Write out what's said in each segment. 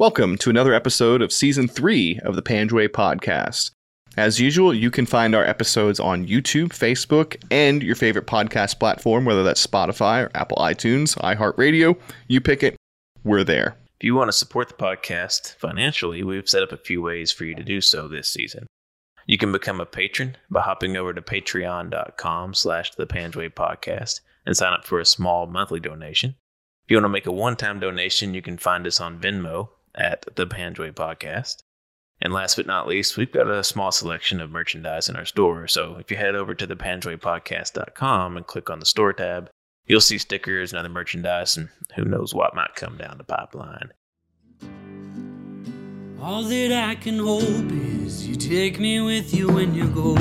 Welcome to another episode of season three of the Panjwai podcast. As usual, you can find our episodes on YouTube, Facebook, and your favorite podcast platform, whether that's Spotify or Apple iTunes, iHeartRadio. You pick it, we're there. If you want to support the podcast financially, we've set up a few ways for you to do so this season. You can become a patron by hopping over to patreon.com slash the Panjwai podcast and sign up for a small monthly donation. If you want to make a one-time donation, you can find us on Venmo at the Panjwai podcast. And last but not least, we've got a small selection of merchandise in our store. So if you head over to thepanjwaipodcast.com and click on the store tab, you'll see stickers and other merchandise, and who knows what might come down the pipeline. All that I can hope is you take me with you when you go.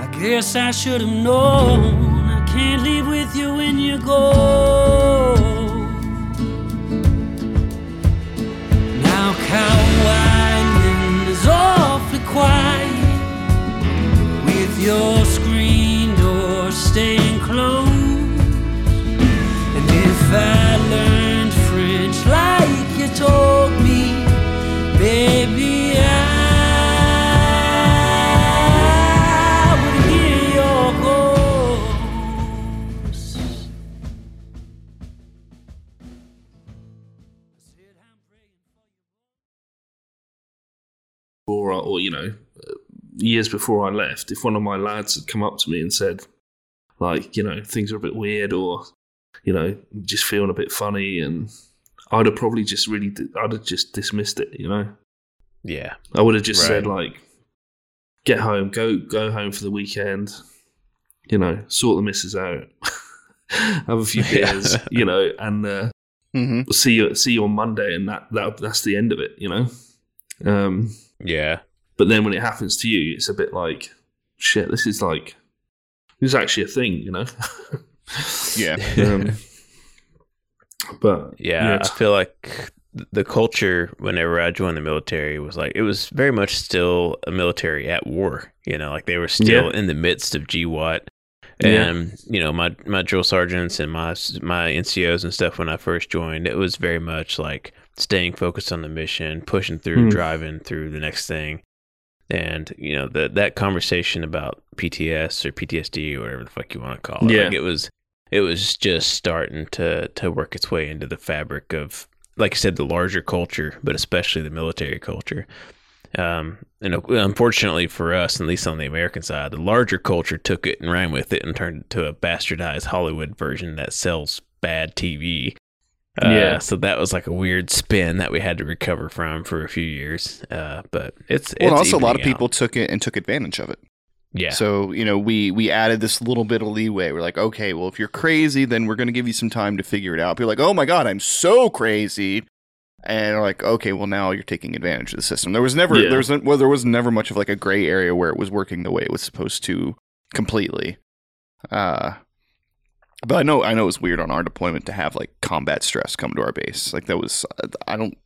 I guess I should have known can't leave with you when you go. Now Cow Island is awfully quiet with your screen door staying closed. And if I or or you know uh, years before I left, if one of my lads had come up to me and said, like, you know, things are a bit weird, or you know, just feeling a bit funny, and I'd have probably just really, I'd have just dismissed it. You know, Yeah. I would have just said like, get home, go go home for the weekend. You know, sort the missus out, have a few Yeah. beers, you know, and uh, Mm-hmm. see you see you on Monday, and that that that's the end of it. You know. Um, Yeah. but then when it happens to you, it's a bit like, shit, this is like, this is actually a thing, you know? Yeah. um, but Yeah, I feel like the culture whenever I joined the military was like it was very much still a military at war. You know, like they were still Yeah. in the midst of GWOT, Yeah. and you know my my drill sergeants and my my NCOs and stuff when I first joined, it was very much like staying focused on the mission, pushing through, Hmm. driving through the next thing. And you know that that conversation about PTS or PTSD or whatever the fuck you want to call it, Yeah. like it was it was just starting to to work its way into the fabric of like I said the larger culture but especially the military culture um and uh, unfortunately for us at least on the American side the larger culture took it and ran with it and turned it to a bastardized Hollywood version that sells bad TV uh, Yeah. so that was like a weird spin that we had to recover from for a few years uh but it's Well, it's also a lot of evening people took it and took advantage of it. yeah So, you know, we we added this little bit of leeway. We're like, okay, well, if you're crazy, then we're going to give you some time to figure it out. People like, oh my god, I'm so crazy, and like, okay, well, now you're taking advantage of the system. There was never Yeah. there was well, there was never much of like a gray area where it was working the way it was supposed to completely. Uh, but I know I know it was weird on our deployment to have like combat stress come to our base. Like that was I don't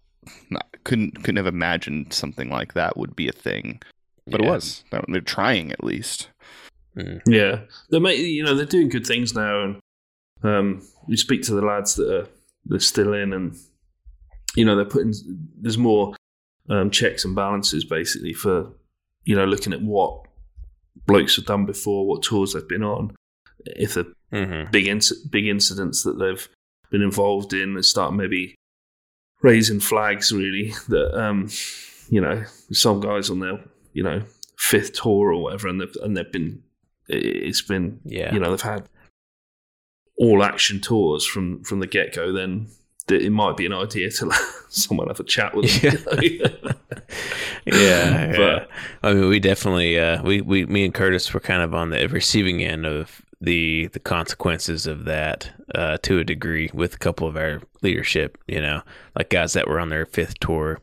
not, couldn't couldn't have imagined something like that would be a thing, but it was. They're trying at least. Mm. yeah, they're ma- you know, they're doing good things now. And um, you speak to the lads that are, they're still in and, you know, they're putting, there's more um, checks and balances basically for, you know, looking at what blokes have done before, what tours they've been on, if they're Mhm. big big incidents that they've been involved in start maybe raising flags really that um you know some guys on their you know fifth tour or whatever and they've and they've been it- it's been Yeah. you know they've had all action tours from from the get-go then it might be an idea to let someone have a chat with them you know? yeah, But- yeah. I mean, we definitely, uh, we, we, me and Curtis were kind of on the receiving end of the the consequences of that uh, to a degree with a couple of our leadership. You know, like guys that were on their fifth tour,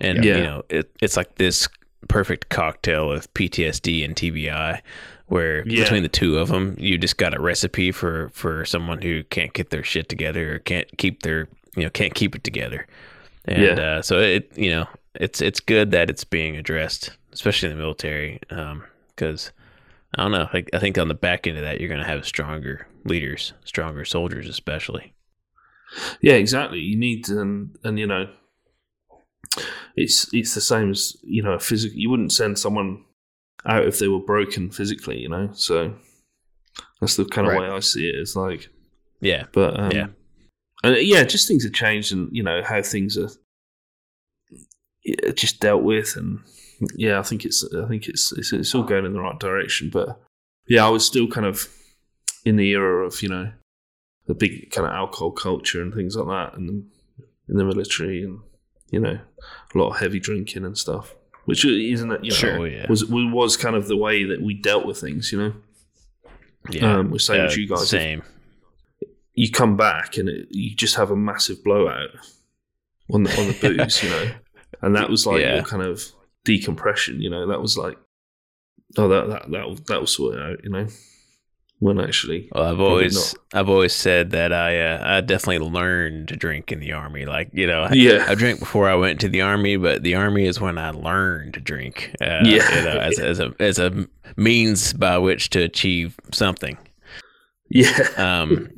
and Yeah. you know, it, it's like this perfect cocktail of PTSD and TBI. Where Yeah. between the two of them, you just got a recipe for for someone who can't get their shit together or can't keep their you know can't keep it together. And Yeah. uh, so it you know it's it's good that it's being addressed, especially in the military, because I don't know. Like, I think on the back end of that, you're going to have stronger leaders, stronger soldiers, especially. Yeah, exactly. You need and and you know, it's it's the same as you know, physical. You wouldn't send someone out if they were broken physically, you know. So that's the kind of Right. way I see it. It's like, Yeah. but um, Yeah. and yeah, just things have changed, and you know how things are just dealt with, and yeah, I think it's I think it's, it's it's all going in the right direction. But yeah, I was still kind of in the era of you know the big kind of alcohol culture and things like that, and in the military, and you know a lot of heavy drinking and stuff, which isn't it? You know, Sure. Yeah. was was kind of the way that we dealt with things, you know. Yeah. Um, we're saying Uh, as you guys, Same. you come back and it, you just have a massive blowout on the on the booze, you know, and that was like Yeah. your kind of decompression, you know. That was like, oh, that that that will, that will sort it out, you know. When actually, Well, I've always I've always said that I uh, I definitely learned to drink in the army. Like you know, I, yeah, I drank before I went to the army, but the army is when I learned to drink. Uh, Yeah. you know, as, as a as a means by which to achieve something. yeah. Um,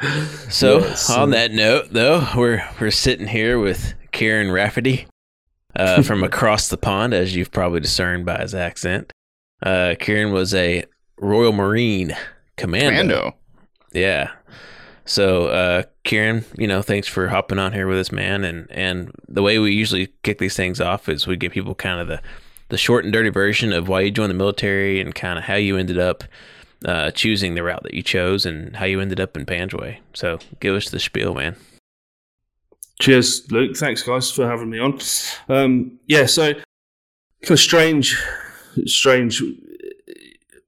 so Yeah, so- on that note, though, we're we're sitting here with Kieran Rafferty uh, from across the pond, as you've probably discerned by his accent. Uh, Kieran was a Royal Marine commando. Commando. Yeah. So, uh, Kieran, you know, thanks for hopping on here with us, man. And and the way we usually kick these things off is we give people kind of the the short and dirty version of why you joined the military and kind of how you ended up uh, choosing the route that you chose and how you ended up in Panjwai. So, give us the spiel, man. Cheers, Luke. Thanks, guys, for having me on. Um, yeah, so kind of strange, strange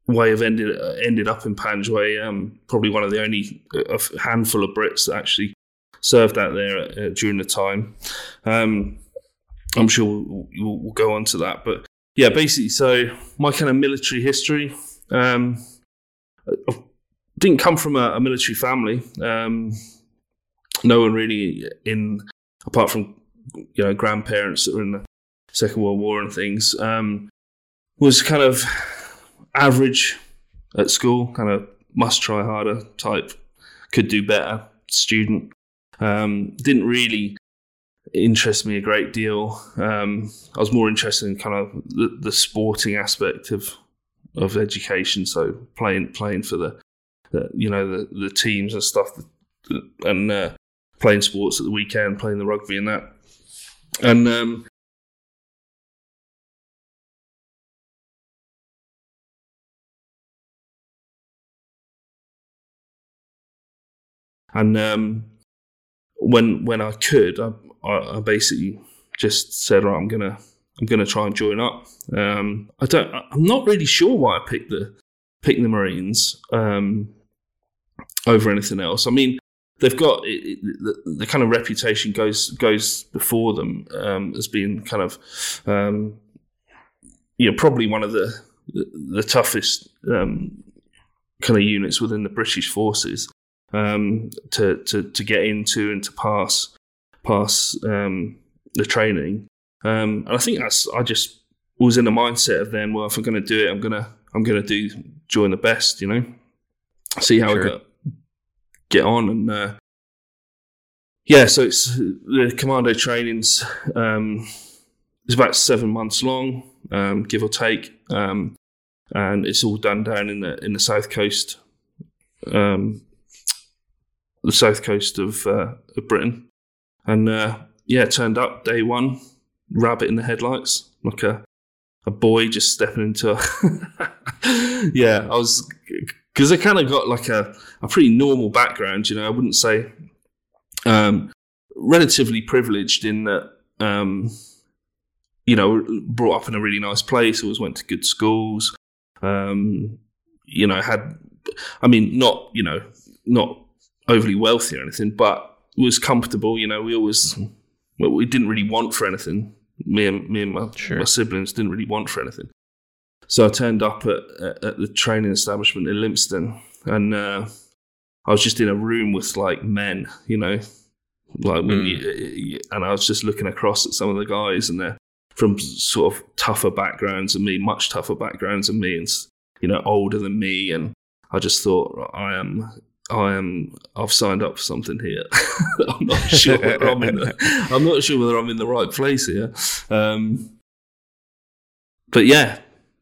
way of ended ended up in Panjwai. Um, probably one of the only handful of Brits that actually served out there uh, during the time. Um, I'm sure we'll, we'll, we'll go on to that, but yeah, basically, so my kind of military history. Um, I didn't come from a, a military family. Um, no one really in apart from you know grandparents that were in the Second World War and things um, was kind of average at school, kind of must try harder type, could do better student. Um, didn't really interest me a great deal. Um, I was more interested in kind of the, the sporting aspect of of education, so playing playing for the, the you know the the teams and stuff, and uh, playing sports at the weekend, playing the rugby and that. And um, and um, when when I could, I, I, basically just said, right, I'm gonna I'm gonna try and join up. Um, I don't. I'm not really sure why I picked the picked the Marines um, over anything else. I mean, they've got it, it, the, the kind of reputation goes goes before them um, as being kind of um, you know probably one of the the, the toughest um, kind of units within the British forces um, to, to to get into and to pass pass um, the training. Um, and I think that's I just was in the mindset of then, well, if I'm going to do it, I'm gonna I'm gonna do join the best, you know, see how Sure. I get get on and uh, yeah. So it's the commando trainings. Um, it's about seven months long, um, give or take, um, and it's all done down in the in the south coast, um, the south coast of, uh, of Britain. And uh, yeah, turned up day one, rabbit in the headlights, like a a boy just stepping into. A yeah, I was because I kind of got like a a pretty normal background. You know, I wouldn't say um, relatively privileged in that. Um, you know, brought up in a really nice place. Always went to good schools. Um, you know, had I mean, not you know, not overly wealthy or anything, but was comfortable. You know, we always well, we didn't really want for anything. Me and me and my, Sure. my siblings didn't really want for anything. So I turned up at, at, at the training establishment in Lympstone, and uh, I was just in a room with like men, you know, like Mm. you, and I was just looking across at some of the guys, and they're from sort of tougher backgrounds than me, much tougher backgrounds than me, and you know, older than me, and I just thought I am I am I've signed up for something here. I'm not sure whether I'm in the I'm not sure whether I'm in the right place here. Um, but yeah,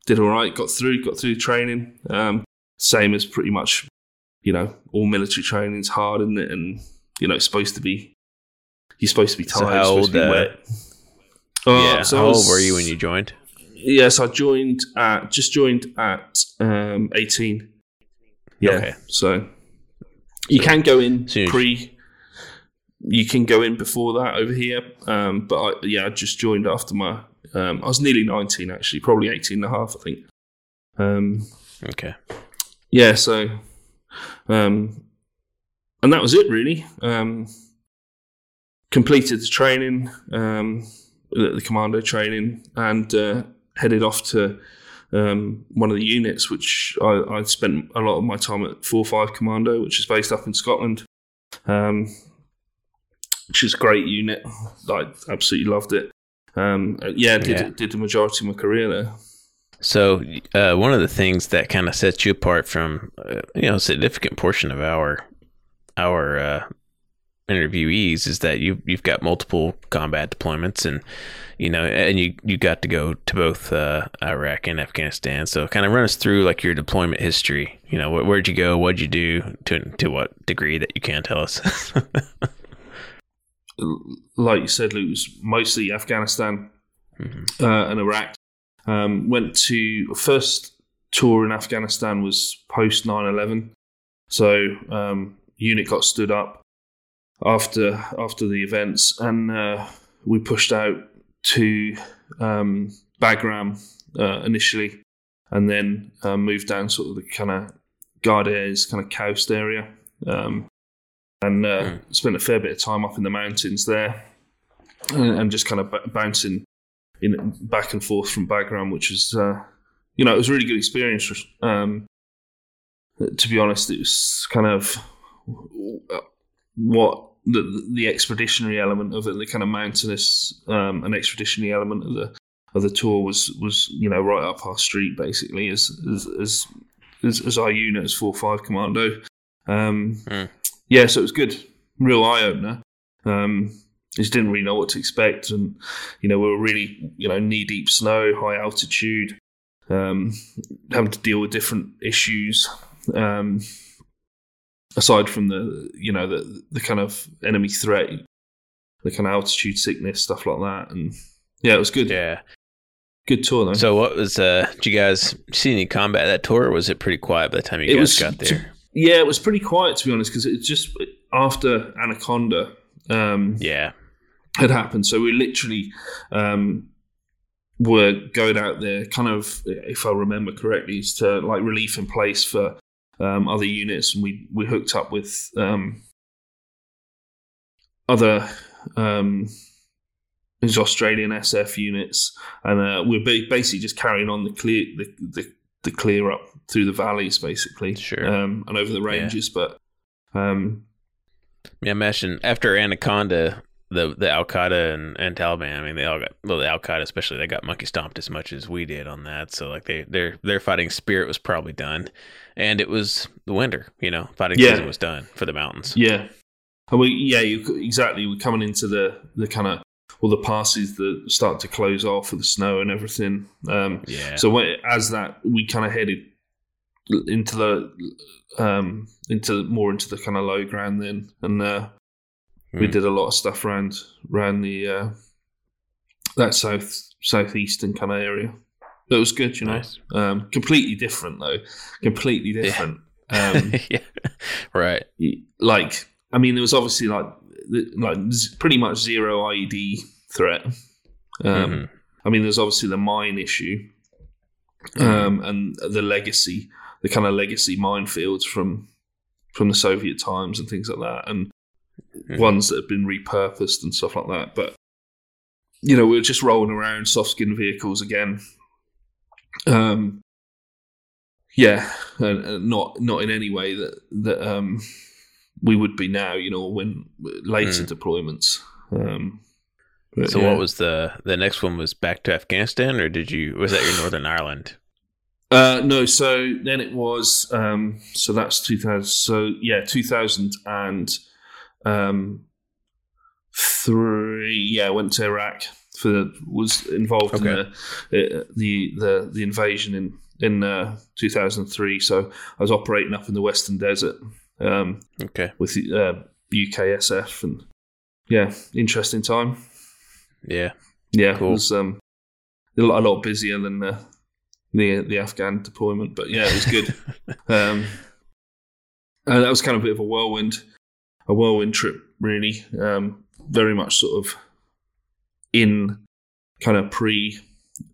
did all right. Got through. Got through training. Um, same as pretty much, you know, all military training is hard, isn't it? And you know, it's supposed to be. You're supposed to be So tired. how to be old, uh, wet. Oh, yeah. so How old was- were you when you joined? Yes, I joined at just joined at um, 18. Yeah. Okay. So you can go in pre. You can go in before that over here, um, but I, yeah, I just joined after my. Um, I was nearly 19 actually, probably 18 and a half, I think. Um, Okay. yeah, so, um, and that was it really. Um, completed the training, um, the, the commando training, and uh, headed off to um, one of the units, which I, I spent a lot of my time at Four Five Commando, which is based up in Scotland. Um, which is a great unit. I absolutely loved it. Um, yeah, did Yeah. did the majority of my career there. So, uh, one of the things that kind of sets you apart from, uh, you know, a significant portion of our our uh, interviewees is that you you've got multiple combat deployments, and you know, and you you got to go to both uh, Iraq and Afghanistan. So, kind of run us through like your deployment history. You know, wh- where'd you go? What'd you do? To to what degree that you can tell us? like you said, Luke, it was mostly Afghanistan Mhm. uh, and Iraq. Um, went to first tour in Afghanistan was post 9-11. So um, unit got stood up after after the events, and uh, we pushed out to um, Bagram uh, initially, and then uh, moved down sort of the kind of Gardez kind of Khost area. Um, and uh, Mm. spent a fair bit of time up in the mountains there, and, and just kind of b- bouncing in back and forth from Bagram, which was, uh, you know, it was a really good experience. Um, to be honest, it was kind of what the the expeditionary element of it, the kind of mountainous um, and expeditionary element of the of the tour was was you know right up our street basically as as as, as, as our unit as four five commando. Um, Mm. Yeah, so it was good, real eye opener. Um, just didn't really know what to expect, and you know we were really you know knee deep snow, high altitude, um, having to deal with different issues. Um, aside from the you know the the kind of enemy threat, the kind of altitude sickness stuff like that, and yeah, it was good. yeah. Good tour though. So, what was? uh Did you guys see any combat that tour, or was it pretty quiet by the time you It guys was- got there? yeah, it was pretty quiet to be honest because it's just after Anaconda. Um, Yeah. Had happened. So we literally um, were going out there, kind of, if I remember correctly, is to like relief in place for um, other units, and we we hooked up with um, other. Um, Australian SF units, and uh, we're basically just carrying on the clear the, the, the clear up through the valleys, basically, Sure. um, and over the ranges. But um, Yeah, I imagine after Anaconda, the the Al Qaeda and, and Taliban. I mean, they all got well, the Al Qaeda especially. They got monkey stomped as much as we did on that. So like they their their fighting spirit was probably done, and it was the winter. You know, fighting Yeah. season was done for the mountains. Yeah, and we yeah you, exactly. We're coming into the the kind of all the passes that start to close off with the snow and everything. Um, Yeah. So when, as that we kind of headed into the um, into more into the kind of low ground then, and uh, we Mm. did a lot of stuff around around the uh, that south southeastern kind of area. It was good, you know. Nice. Um, completely different though, completely different. Um, yeah. Right. like I mean, there was obviously like like pretty much zero IED threat. Um, Mhm. I mean, there's obviously the mine issue Mm-hmm. um, and the legacy, the kind of legacy minefields from from the Soviet times and things like that, and Mhm. ones that have been repurposed and stuff like that. But you know, we are just rolling around soft skin vehicles again. Um, yeah, and, and not not in any way that that um, we would be now. You know, when later Mm. deployments. Um, but So yeah. what was the the next one? Was back to Afghanistan, or did you was that your Northern Ireland? Uh, no, so then it was um, so that's two thousand. So yeah, two thousand and um, three. Yeah, went to Iraq for the, was involved in the, uh, the the the invasion in in uh, two thousand three. So I was operating up in the Western Desert um, Okay. with the uh, UKSF and yeah, interesting time. Yeah. Yeah, Cool. it was um, a lot, a lot busier than the, the the Afghan deployment, but yeah, it was good. um, and that was kind of a bit of a whirlwind, a whirlwind trip, really. Um, very much sort of in kind of pre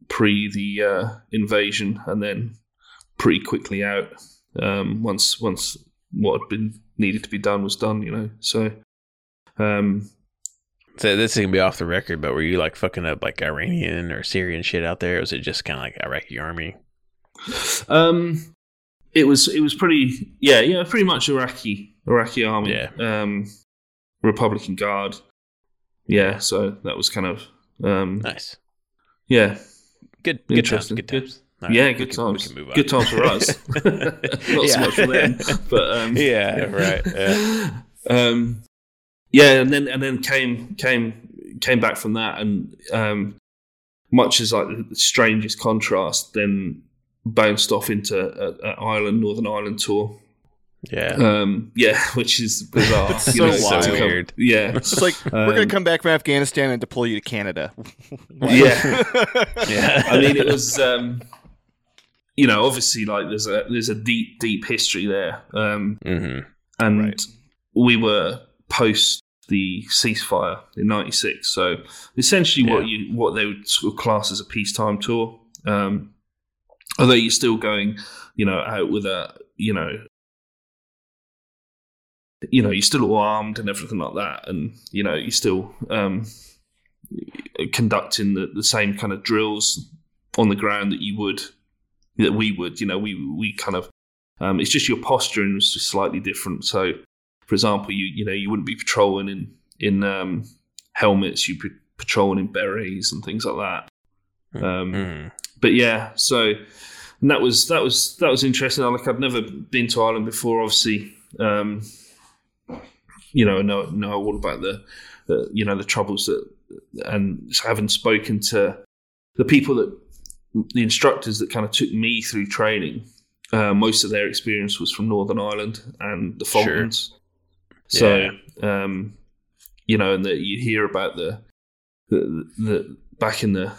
pre the uh, invasion, and then pretty quickly out um, once once what had been needed to be done was done. You know, so. Um, So this is gonna be off the record, but were you like fucking up like Iranian or Syrian shit out there? Or was it just kind of like Iraqi army? Um, it was it was pretty yeah yeah pretty much Iraqi Iraqi army Yeah. um Republican Guard yeah so that was kind of um Nice. yeah Good. Good times. Good times. All yeah good can- times can move on. good times for us not so much for them but um Yeah, right, yeah. um yeah and then and then came came came back from that and um much as like the strangest contrast then bounced off into a, a Ireland Northern Ireland tour Yeah. Um, yeah, which is bizarre. So you know, wild. to come- weird. Yeah, It's like we're Um, gonna come back from Afghanistan and deploy you to Canada. yeah. Yeah. I mean, it was, um, you know, obviously like there's a there's a deep deep history there, um, hmm and Right. we were post the ceasefire in '96, so essentially what you what they would sort of class as a peacetime tour. Um, although you're still going, you know, out with a you know. You know, you're still all armed and everything like that, and you know, you're still um, conducting the, the same kind of drills on the ground that you would that we would you know we we kind of um, it's just your posturing was just slightly different. So for example you you know you wouldn't be patrolling in in um, helmets you'd be patrolling in berets and things like that. Um, hmm. but yeah so and that was that was that was interesting. Like i've never been to ireland before obviously. Um you know know know all about the, the you know the troubles that and having spoken to the people that the instructors that kind of took me through training uh, most of their experience was from northern ireland and the Sure. falklands so um you know and that you hear about the the, the back in the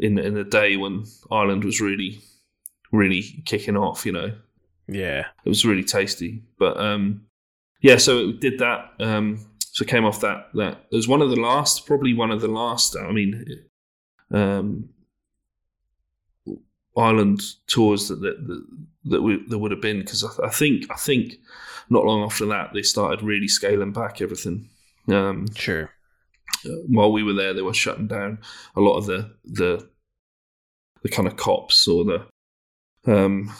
in in the day when Ireland was really really kicking off. You know, Yeah. it was really tasty. But um, yeah, so it did that. Um, so came off that that it was one of the last, probably one of the last. I mean, um, Ireland tours that that that, that, we, that would have been because I, I think I think not long after that they started really scaling back everything. Um, Sure. while we were there, they were shutting down a lot of the the the kind of cops or the um,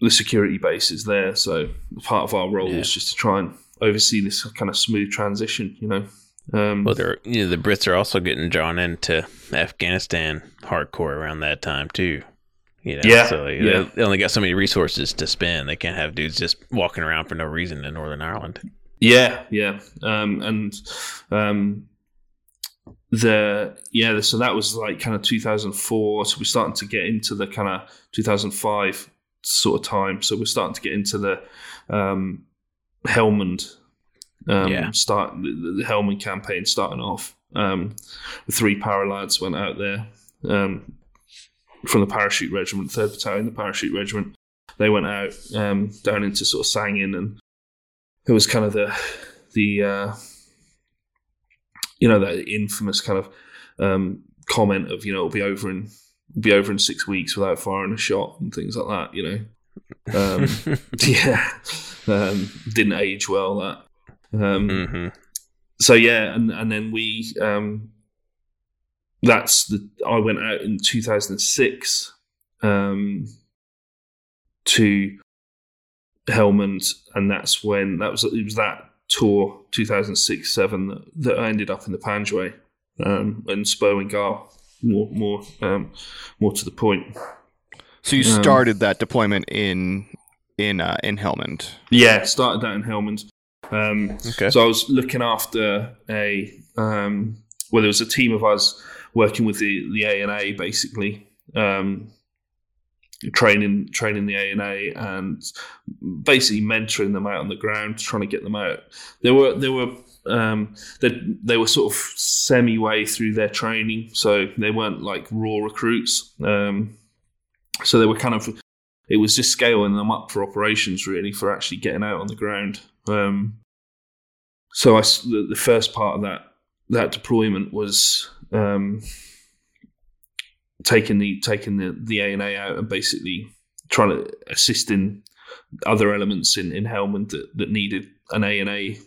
the security base is there. So part of our role Yeah. was just to try and oversee this kind of smooth transition. You know, um, Well, they're you know the Brits are also getting drawn into Afghanistan hardcore around that time too. You know, Yeah, so they, yeah. they only got so many resources to spend. They can't have dudes just walking around for no reason in Northern Ireland. Yeah, yeah, um, and um, the yeah, so that was like kind of 2004. So we're starting to get into the kind of 2005 sort of time. So we're starting to get into the um, Helmand um, Yeah. start the, the Helmand campaign starting off. Um, the three paralads went out there um, from the parachute regiment, third battalion, the parachute regiment. They went out um, down into sort of Sangin and it was kind of the the uh, you know that infamous kind of um, comment of you know it'll be over in be over in six weeks without firing a shot and things like that. You know, um, yeah, um, didn't age well that. Um, hmm so yeah, and and then we um, that's the I went out in 2006 um, to Helmand, and that's when that was it was that tour 2006 seven that, that I ended up in the Panjwai um, and Sperwan Ghar more more um, more to the point. So you Um, started that deployment in in uh, in Helmand. Yeah, started out in Helmand. Um, Okay. So I was looking after a um, well, there was a team of us working with the the A and A basically, um, training training the A and A and basically mentoring them out on the ground, trying to get them out. There were there were um, they they were sort of semi way through their training, so they weren't like raw recruits. Um, so they were kind of it was just scaling them up for operations really for actually getting out on the ground. Um, so I the, the first part of that that deployment was um, taking the taking the the A and A out and basically trying to assist in other elements in in Helmand that, that needed an A and A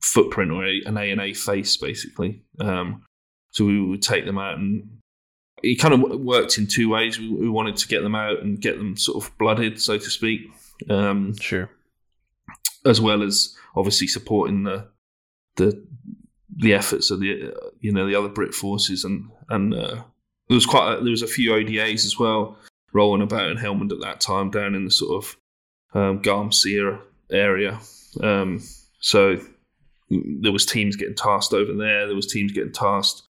footprint or a, an A and A face basically. Um, so we would take them out and it kind of worked in two ways. We, we wanted to get them out and get them sort of blooded, so to speak, um, Sure. as well as obviously supporting the the the efforts of the you know the other Brit forces and and uh, there was quite a, there was a few ODAs as well rolling about in Helmand at that time down in the sort of um, Garmsir area. Um, so there was teams getting tasked over there. There was teams getting tasked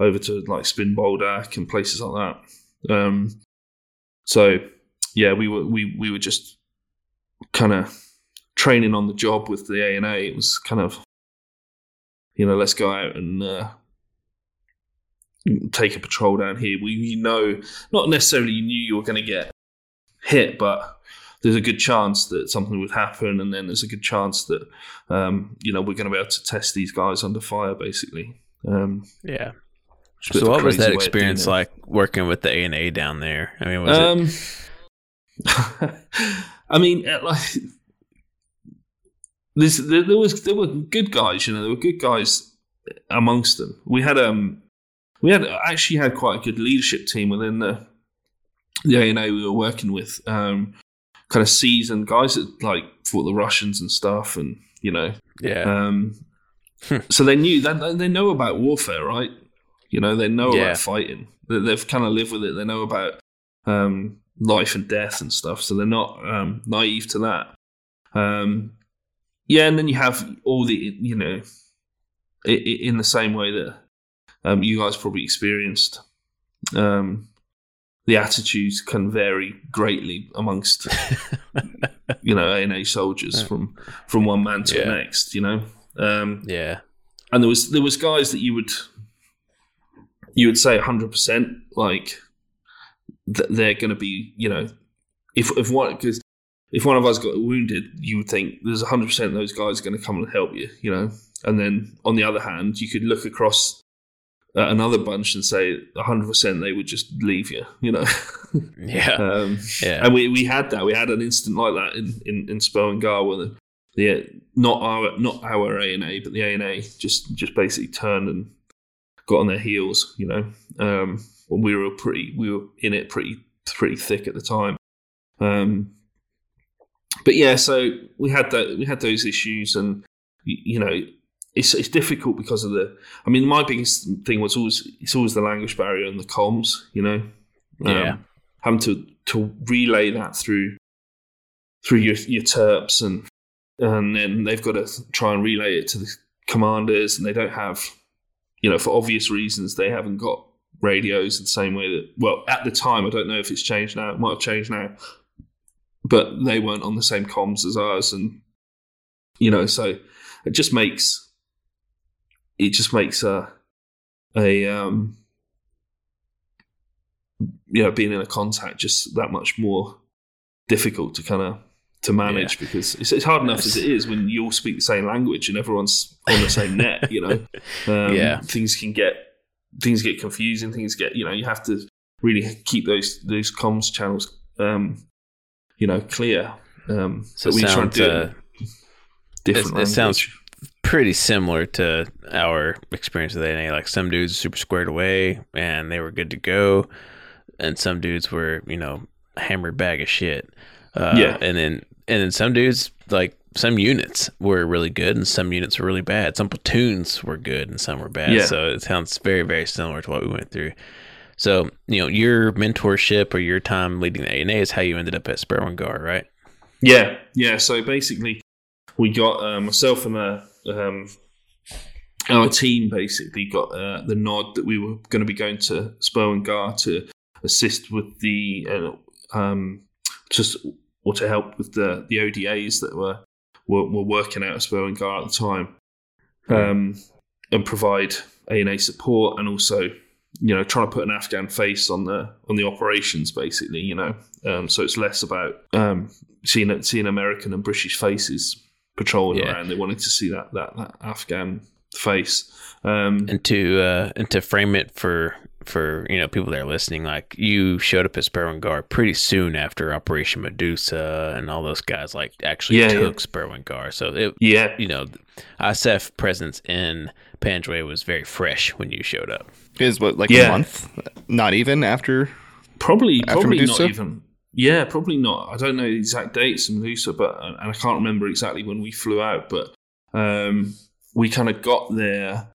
over to like Spin Boldak and places like that. Um, so yeah, we were we we were just kind of training on the job with the A and A. It was kind of you know let's go out and uh, take a patrol down here. We you know not necessarily you knew you were going to get hit, but there's a good chance that something would happen, and then there's a good chance that um, you know we're going to be able to test these guys under fire, basically. Um, Yeah. it's a bit So what was that way of experience it. like working with the A and A down there? I mean, was it? Um, I mean, uh, like, there's, there, there was there were good guys. You know, there were good guys amongst them. We had um, we had actually had quite a good leadership team within the the A and A we were working with. Um, kind of seasoned guys that like fought the Russians and stuff, and you know, Yeah. um, so they knew that they know about warfare, right? You know, they know Yeah. about fighting. They, they've kind of lived with it. They know about um, life and death and stuff. So they're not um, naive to that. Um, yeah, and then you have all the you know, i- i- in the same way that um, you guys probably experienced. Um, the attitudes can vary greatly amongst you know A soldiers from from one man to Yeah. the next. You know, um, yeah. and there was there was guys that you would you would say 100% like that they're going to be you know if if one because if one of us got wounded you would think there's 100% of those guys going to come and help you you know and then on the other hand you could look across at another bunch and say 100% they would just leave you you know Yeah. um, Yeah. and we, we had that. We had an instant like that in in, in Sperwan Ghar where the, not our not our A and A, but the A and A just just basically turned and got on their heels. You know, um, when we were pretty we were in it pretty pretty thick at the time. Um, but yeah, so we had that we had those issues, and you know. It's, it's difficult because of the. I mean, my biggest thing was always it's always the language barrier and the comms. You know, Um, Yeah. having to to relay that through through your your terps and and then they've got to try and relay it to the commanders and they don't have you know for obvious reasons they haven't got radios the same way that well at the time I don't know if it's changed now it might have changed now but they weren't on the same comms as ours and you know so it just makes it just makes a a um you know being in a contact just that much more difficult to kind of to manage because it's, it's hard enough as it is when you all speak the same language and everyone's on the same net you know um, Yeah. things can get things get confusing things get you know you have to really keep those those comms channels um you know clear um So it we try and sounds, do it uh, in different it- it sounds-. Pretty similar to our experience with A. Like some dudes super squared away and they were good to go, and some dudes were you know hammered bag of shit. Uh, Yeah. and then and then some dudes like some units were really good and some units were really bad. Some platoons were good and some were bad. Yeah. So it sounds very very similar to what we went through. So, you know, your mentorship or your time leading the ANA is how you ended up at Sperwan Ghar, right? Yeah, yeah. So basically, we got uh, myself and a, um, our team basically got uh, the nod that we were going to be going to Sperwan Ghar to assist with the uh, um, just or to help with the the ODAs that were were, were working out of Sperwan Ghar at the time, um, and provide ANA support and also you know trying to put an Afghan face on the on the operations basically you know. Um, so it's less about um, seeing seeing American and British faces patrolling Yeah. around they wanted to see that that, that Afghan face um, And to uh, and to frame it for for you know people that are listening, like you showed up at Sperwan Ghar pretty soon after Operation Medusa, and all those guys like actually Yeah, took yeah. Sperwan Ghar. So it, yeah you know, ISF presence in Panjwai was very fresh when you showed up. Is what like Yeah. a month? Not even after. Probably, After probably Medusa? not even. Yeah, probably not. I don't know the exact dates of Medusa, but and I can't remember exactly when we flew out. But um, we kind of got there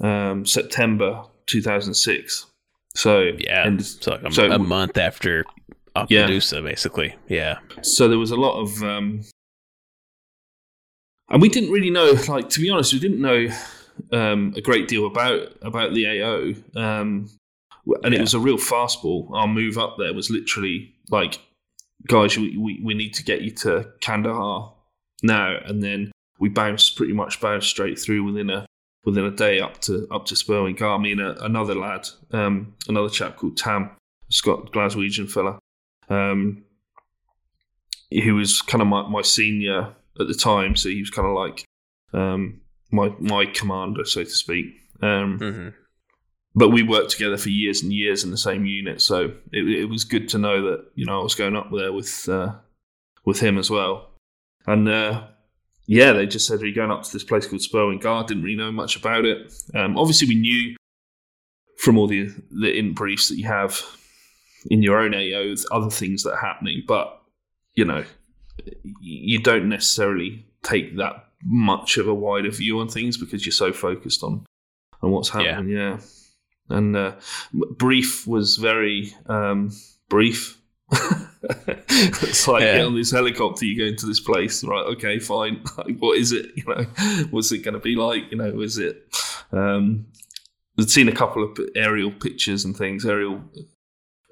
um, September 2006. So Yeah, and so like a, so- a month after Op Yeah. Medusa, basically. Yeah, so there was a lot of, um, and we didn't really know. Like to be honest, we didn't know um, a great deal about about the AO, um, and it was a real fastball. Our move up there was literally like, guys, we, we, we need to get you to Kandahar now, and then we bounced pretty much bounced straight through within a within a day up to up to Sperwan. Me and a, another lad, um, another chap called Tam, Scott Glaswegian fella. Um, he was kind of my, my senior at the time, so he was kind of like um, my my commander, so to speak. Um, hmm but we worked together for years and years in the same unit, so it, it was good to know that you know I was going up there with uh, with him as well. And uh, yeah, they just said, we're you going up to this place called Sperwan Ghar?" Didn't really know much about it. Um, obviously, we knew from all the the in briefs that you have in your own AO other things that are happening, but you know you don't necessarily take that much of a wider view on things because you're so focused on on what's Yeah. happening. Yeah, and uh, brief was very um, brief. it's like Yeah. get on this helicopter, you go into this place, right? Okay, fine. Like, what is it? You know, what's it going to be like? You know, is it? Um, I've seen a couple of aerial pictures and things, aerial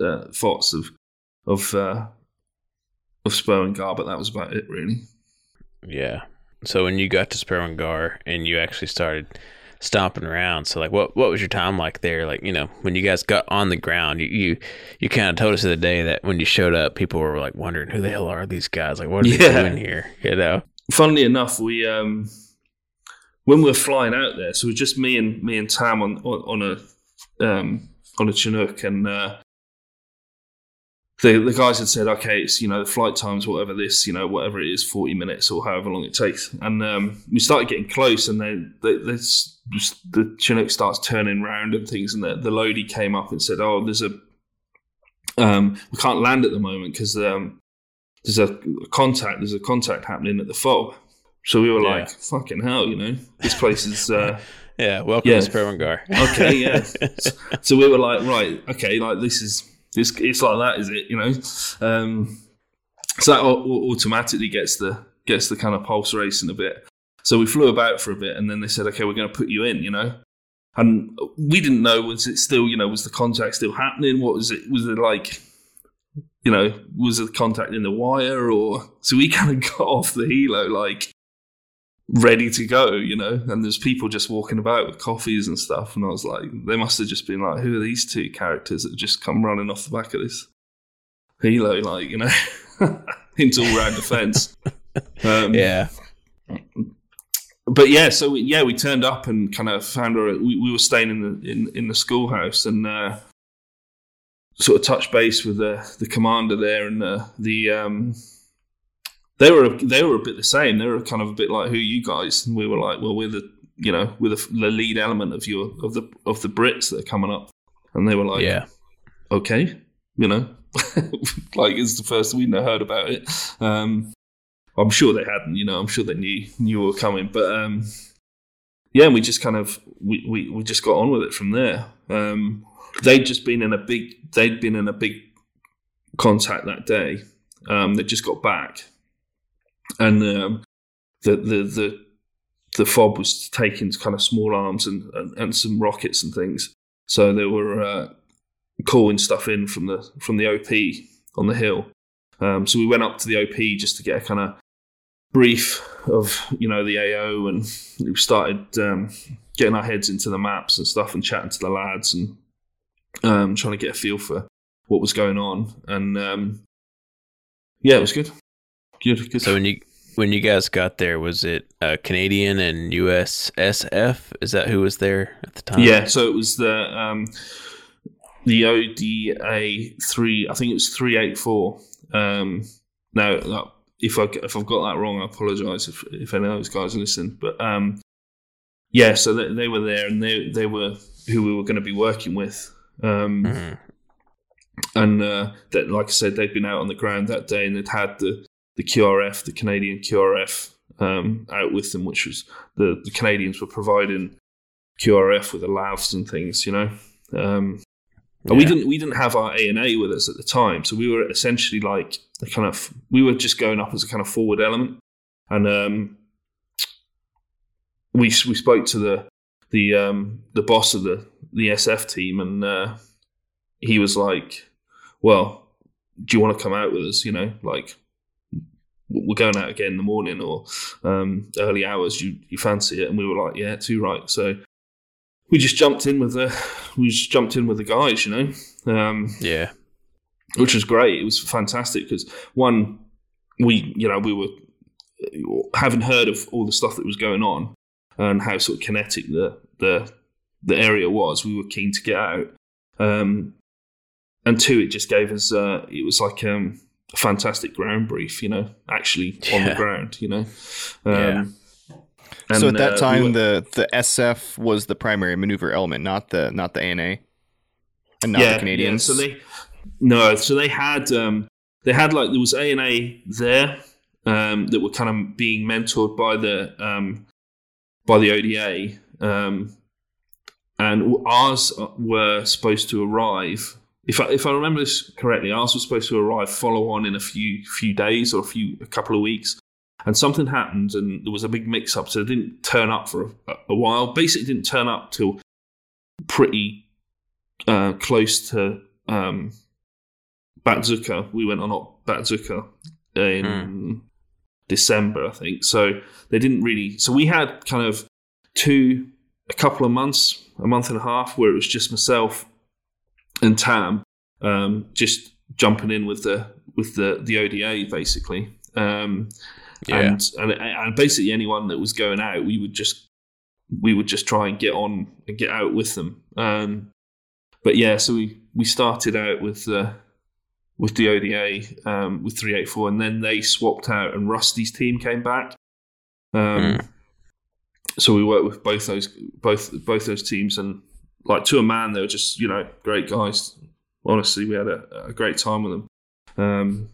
uh, thoughts of of uh, of Sperwan Ghar, but that was about it, really. Yeah. So when you got to Sperwan Ghar and you actually started stomping around, so like what what was your time like there? Like, you know, when you guys got on the ground, you you, you kind of told us the other day that when you showed up, people were like wondering who the hell are these guys? Like what are Yeah. they doing here? You know? funnily enough, we um, when we were flying out there, so it was just me and me and Tam on on, on a um, on a Chinook, and uh, the the guys had said, okay, it's you know the flight times, whatever this, you know, whatever it is, forty minutes or however long it takes, and um, we started getting close, and then the, Chinook starts turning round and things, and the, the loadie came up and said, oh, there's a um, we can't land at the moment because um, there's a contact. There's a contact happening at the fob. So we were Yeah. like, "Fucking hell!" You know, this place is. Uh, Yeah, welcome Yeah. to Sparrow and okay, yeah. so we were like, right, okay, like this is this. It's like that, is it? You know. Um, so that au- au- automatically gets the gets the kind of pulse racing a bit. So we flew about for a bit, and then they said, okay, we're going to put you in. You know. And we didn't know was it still you know was the contact still happening? What was it? Was it like you know was the contact in the wire or so we kind of got off the helo like ready to go, you know, and there's people just walking about with coffees and stuff. And I was like, they must have just been like, who are these two characters that just come running off the back of this helo, like, you know, into all round defense. Um, yeah. but yeah, so we, yeah, we turned up and kind of found her. We, we were staying in the in, in the schoolhouse and uh, sort of touch base with the the commander there and the the um, they were they were a bit the same. They were kind of a bit like who are you guys, and we were like, well, we're the you know we're the, the lead element of your of the of the Brits that are coming up, and they were like, yeah. okay, you know, like it's the first we would heard about it. Um, I'm sure they hadn't, you know, I'm sure they knew knew we were coming, but um, yeah, we just kind of we, we, we just got on with it from there. Um, they'd just been in a big they'd been in a big contact that day. Um, they just got back, and um, the the the the fob was taking kind of small arms and, and, and some rockets and things. So they were uh, calling stuff in from the from the OP on the hill. Um, so we went up to the OP just to get a kind of brief of you know the AO, and we started um, getting our heads into the maps and stuff, and chatting to the lads, and um, trying to get a feel for what was going on. And um, yeah, it was good. Good. So when you when you guys got there, was it uh, Canadian and USSF? Is that who was there at the time? Yeah, so it was the um, the ODA three. I think it was three eight four. Um, now, uh, if I if I've got that wrong, I apologise if if any of those guys listen. But um, yeah, so they, they were there, and they they were who we were going to be working with. Um, Mhm. and uh, that, like I said, they'd been out on the ground that day, and they'd had the the QRF, the Canadian QRF, um, out with them, which was the the Canadians were providing QRF with the lavs and things, you know. Um, and we didn't we didn't have our A and A with us at the time, so we were essentially like a kind of we were just going up as a kind of forward element, and um, we we spoke to the the um, the boss of the the SF team, and uh, he was like, "Well, do you want to come out with us? You know, like we're going out again in the morning or um, early hours. You you fancy it?" And we were like, "Yeah, too right." So we just jumped in with the we just jumped in with the guys, you know, um, Yeah. which was great. It was fantastic because one, we you know we were having heard of all the stuff that was going on and how sort of kinetic the the the area was. We were keen to get out, um, and two, it just gave us uh, it was like um, fantastic ground brief, you know, actually on the ground, you know. Yeah. and, so at that uh, we time, were- the the SF was the primary maneuver element, not the not the ANA, and not the Canadians. so they no, so they had um, they had like there was A and A there um, that were kind of being mentored by the um, by the ODA, um, and ours were supposed to arrive. If I, if I remember this correctly, ours was supposed to arrive follow on in a few few days or a few a couple of weeks, and something happened and there was a big mix up, so it didn't turn up for a, a while. Basically, didn't turn up till pretty uh, close to um, Baztuka. We went on Baztuka in December, I think. So they didn't really. So we had kind of two, a couple of months, a month and a half, where it was just myself and Tam, um, just jumping in with the with the the ODA basically. Um, Yeah. and, and and basically anyone that was going out, we would just we would just try and get on and get out with them. Um, but yeah, so we we started out with uh, with the ODA um, with three eight four, and then they swapped out, and Rusty's team came back. Um, So we worked with both those both both those teams, and like to a man, they were just you know great guys. Honestly, we had a, a great time with them. Um,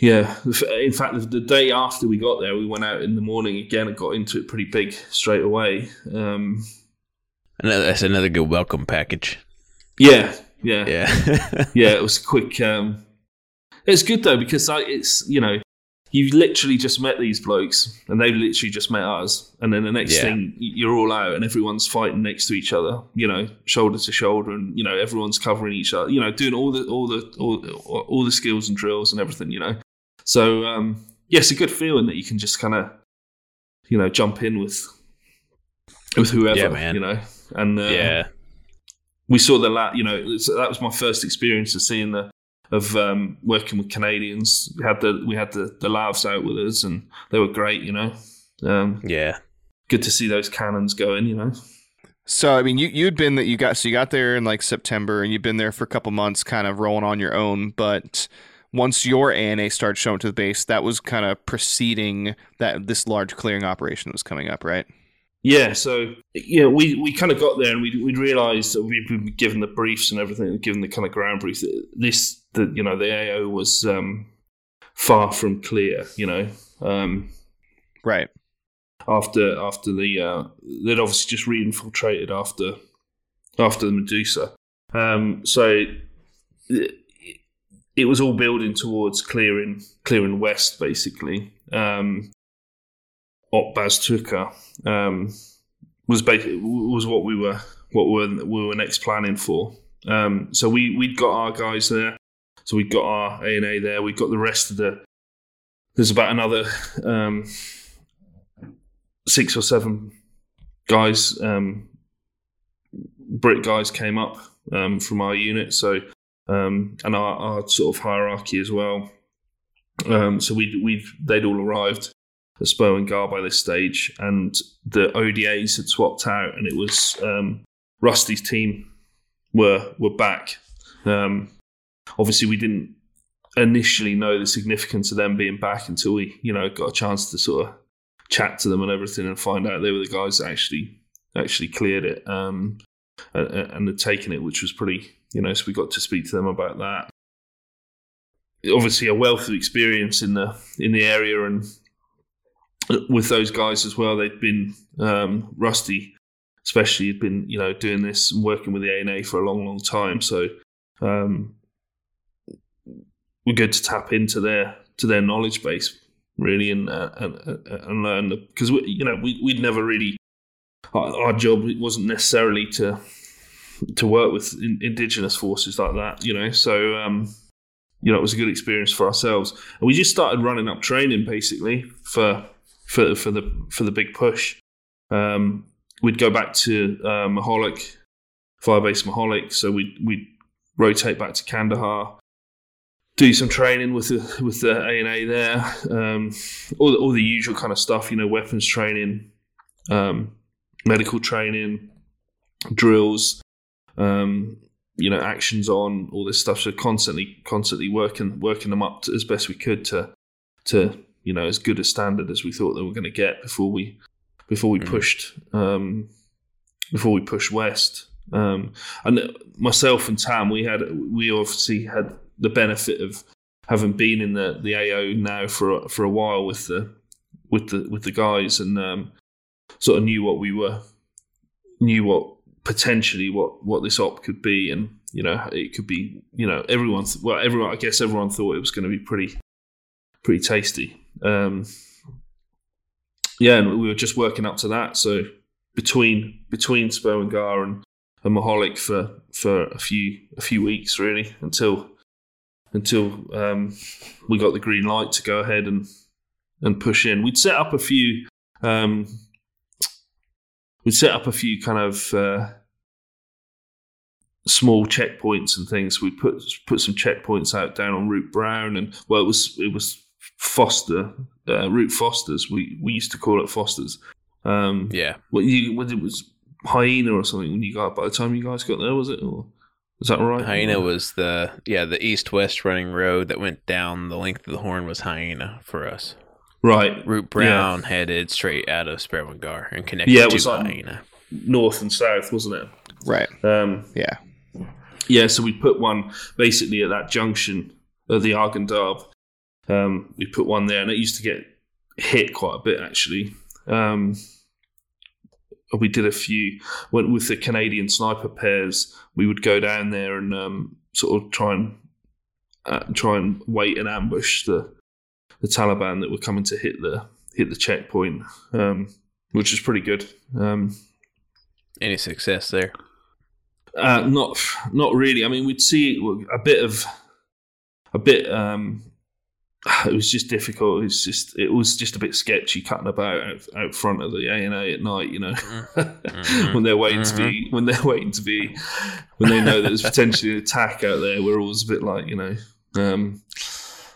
yeah, in fact, the- the day after we got there, we went out in the morning again and got into it pretty big straight away. Um, Another, that's another good welcome package. yeah, yeah, Yeah. yeah. It was quick. Um, it's good though because like, it's you know you literally just met these blokes and they've literally just met us, and then the next Yeah. thing you're all out and everyone's fighting next to each other, you know, shoulder to shoulder, and you know everyone's covering each other, you know, doing all the all the all, all the skills and drills and everything, you know. So um, yeah, it's a good feeling that you can just kind of you know jump in with with whoever, Yeah, man. you know, and uh, yeah. we saw the la you know that was my first experience of seeing the of um, working with Canadians. We had the we had the the lavs out with us, and they were great. You know, um, Yeah. good to see those cannons going. You know, So I mean, you you'd been that you got so you got there in like September, and you've been there for a couple months, kind of rolling on your own. But once your ANA started showing to the base, that was kind of preceding that this large clearing operation was coming up, right? yeah. So yeah, we we kind of got there, and we we realised that we'd been given the briefs and everything, given the kind of ground brief that this the you know the AO was um, far from clear. You know. Um, Right. after after the uh, they'd obviously just reinfiltrated after after the Medusa. Um, so it, it was all building towards clearing clearing west basically. Um, Op Baztuka um, was basically was what we were what we were, we were next planning for. Um, so we we'd got our guys there. So we've got our A and A there. We've got the rest of the. There's about another um, six or seven guys, um, Brit guys came up um, from our unit. So um, and our, our, sort of hierarchy as well. Um, so we we they'd all arrived at Sperwan Ghar by this stage, and the ODAs had swapped out, and it was um, Rusty's team were were back. Um, obviously, we didn't initially know the significance of them being back until we, you know, got a chance to sort of chat to them and everything, and find out they were the guys that actually actually cleared it um, and, and had taken it, which was pretty, you know. So we got to speak to them about that. Obviously, a wealth of experience in the in the area and with those guys as well. They'd been um, Rusty, especially, had been you know doing this and working with the ANA for a long, long time. So um, good to tap into their to their knowledge base really and uh, and, uh, and learn because we, you know we we'd never really our, our, job wasn't necessarily to to work with in, indigenous forces like that you know so um, you know it was a good experience for ourselves and we just started running up training basically for for for the for the big push. Um, we'd go back to uh, Mahalik, Firebase Mahalik, so we'd we'd rotate back to Kandahar, do some training with the with the A and A there, um, all the, all the usual kind of stuff, you know, weapons training, um, medical training, drills, um, you know, actions on all this stuff. So constantly, constantly working working them up to, as best we could to to you know as good a standard as we thought they were going to get before we before we mm. pushed um, before we pushed west. Um, and myself and Tam, we had we obviously had the benefit of having been in the, the AO now for for a while with the with the with the guys and um, sort of knew what we were knew what potentially what what this op could be and you know it could be you know everyone well everyone I guess everyone thought it was going to be pretty pretty tasty um, yeah, and we were just working up to that. So between between Sperwan Ghar and, Mahalik for for a few a few weeks really until until um, we got the green light to go ahead and and push in. We'd set up a few um, we'd set up a few kind of uh, small checkpoints and things. We put put some checkpoints out down on Route Brown, and well, it was it was Foster, uh, Route Fosters. We we used to call it Fosters. Um, yeah. What you when it was Hyena or something when you got by the time you guys got there was it or is that right? Hyena was the yeah the east west running road that went down the length of the horn was Hyena for us. Right. Route Brown yeah. headed straight out of Sperwan and connected yeah, it was to like Hyena. North and south, wasn't it? Right. Um, yeah. Yeah, so we put one basically at that junction of the Arghandab um, we put one there, and it used to get hit quite a bit actually. Um, we did a few went with the Canadian sniper pairs. We would go down there and um, sort of try and uh, try and wait and ambush the the Taliban that were coming to hit the hit the checkpoint, um, which is pretty good. Um, Any success there? Uh, not not really. I mean, we'd see a bit of a bit um, it was just difficult. It was just it was just a bit sketchy cutting about out, out front of the A and A at night. You know, mm-hmm. when they're waiting mm-hmm. to be mm-hmm. when they're waiting to be when they know that there's potentially an attack out there. We're always a bit like you know. Um,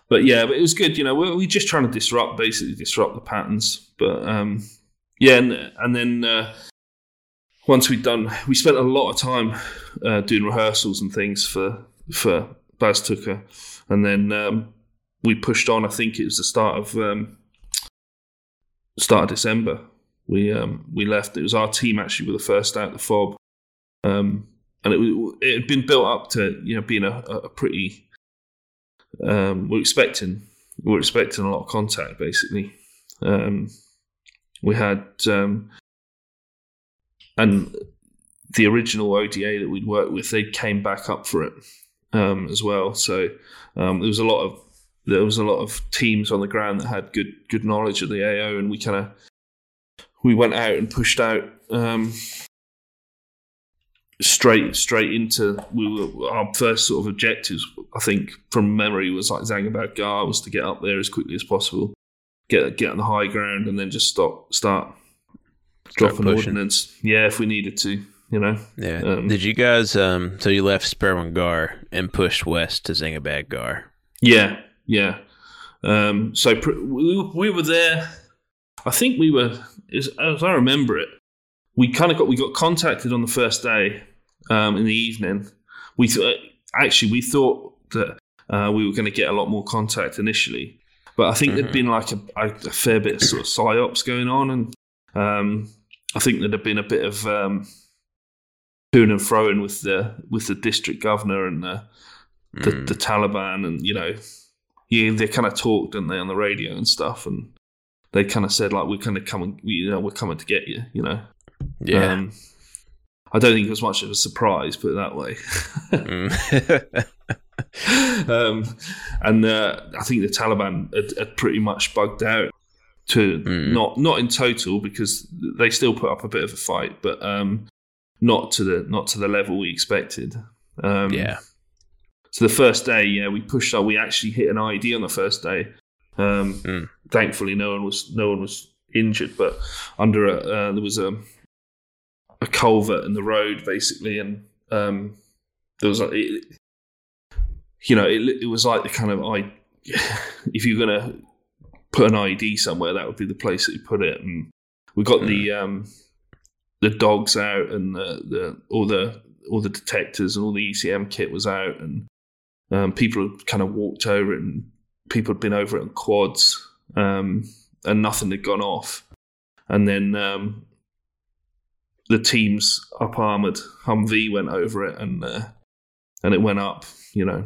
but yeah, but it was good. You know, we're, we're just trying to disrupt, basically disrupt the patterns. But um, yeah, and, and then uh, once we'd done, we spent a lot of time uh, doing rehearsals and things for for Baztuka, and then um, we pushed on. I think it was the start of um, start of December. We um, we left. It was our team actually were the first out the fob, um, and it, it had been built up to you know being a, a pretty. Um, we're expecting we're expecting a lot of contact basically. Um, we had um, and the original ODA that we'd worked with, they came back up for it um, as well. So um, there was a lot of there was a lot of teams on the ground that had good good knowledge of the AO, and we kind of we went out and pushed out um, straight straight into we were, our first sort of objectives. I think from memory was like Zangabad Gar was to get up there as quickly as possible, get get on the high ground, and then just stop start, dropping pushing. ordnance. Yeah, if we needed to, you know. Yeah. Um, Did you guys? Um. So you left Sperwan Ghar and pushed west to Zangabad Gar. Yeah, yeah. Um, so pr- we, we were there. I think we were, as, as I remember it, we kind of got we got contacted on the first day um, in the evening. We th- actually we thought that uh, we were going to get a lot more contact initially, but I think there'd been like a, a, a fair bit of sort of psyops going on, and um, I think there'd have been a bit of um, to and froing with the with the district governor and the the, Mm. the Taliban, and you know, yeah, they kind of talked, didn't they, on the radio and stuff, and they kind of said like, "We're kind of coming, you know, we're coming to get you," you know. Yeah. Um, I don't think it was much of a surprise, put it that way. Mm. um, and uh, I think the Taliban had, had pretty much bugged out to Mm. not not in total because they still put up a bit of a fight, but um, not to the not to the level we expected. Um, yeah. So the first day, yeah, we pushed on. We actually hit an ID on the first day. Um, Mm. Thankfully, no one was no one was injured, but under a uh, there was a a culvert in the road basically, and um, there was like it, you know it, it was like the kind of I if you're gonna put an ID somewhere, that would be the place that you put it. And we got the um, the dogs out and the, the all the all the detectors and all the ECM kit was out, and um, people had kind of walked over it, and people had been over it on quads, um, and nothing had gone off. And then um, the team's up armored Humvee went over it, and uh, and it went up, you know.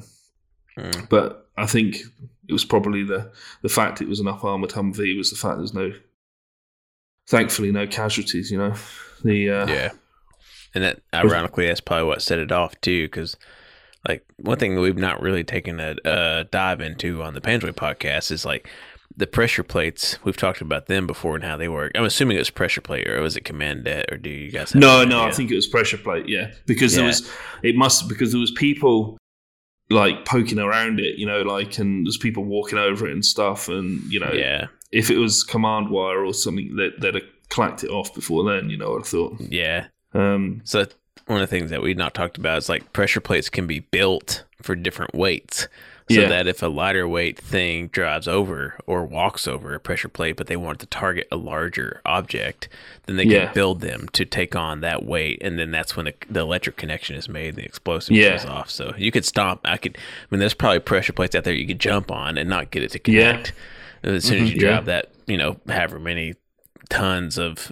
Mm. But I think it was probably the the fact it was an up armored Humvee was the fact there's no, thankfully, no casualties. You know, the uh, Yeah. And that ironically, that's probably what set it off too, because like one thing that we've not really taken a, a dive into on the Panjwai podcast is like the pressure plates. We've talked about them before and how they work. I'm assuming it was pressure plate, or was it command net, or do you guys? Have No, no, I think it was pressure plate. Yeah, because there was it must because there was people like poking around it, you know, like and there's people walking over it and stuff, and you know, Yeah, if it was command wire or something, that they'd have clacked it off before then. You know, I thought. yeah. Um, So one of the things that we've not talked about is like pressure plates can be built for different weights. So Yeah. that if a lighter weight thing drives over or walks over a pressure plate, but they want to target a larger object, then they can Yeah. build them to take on that weight, and then that's when the, the electric connection is made, and the explosive Yeah. goes off. So you could stomp. I could. I mean, there's probably pressure plates out there you could jump on and not get it to connect. As soon as Mhm. you drop that, you know, however many tons of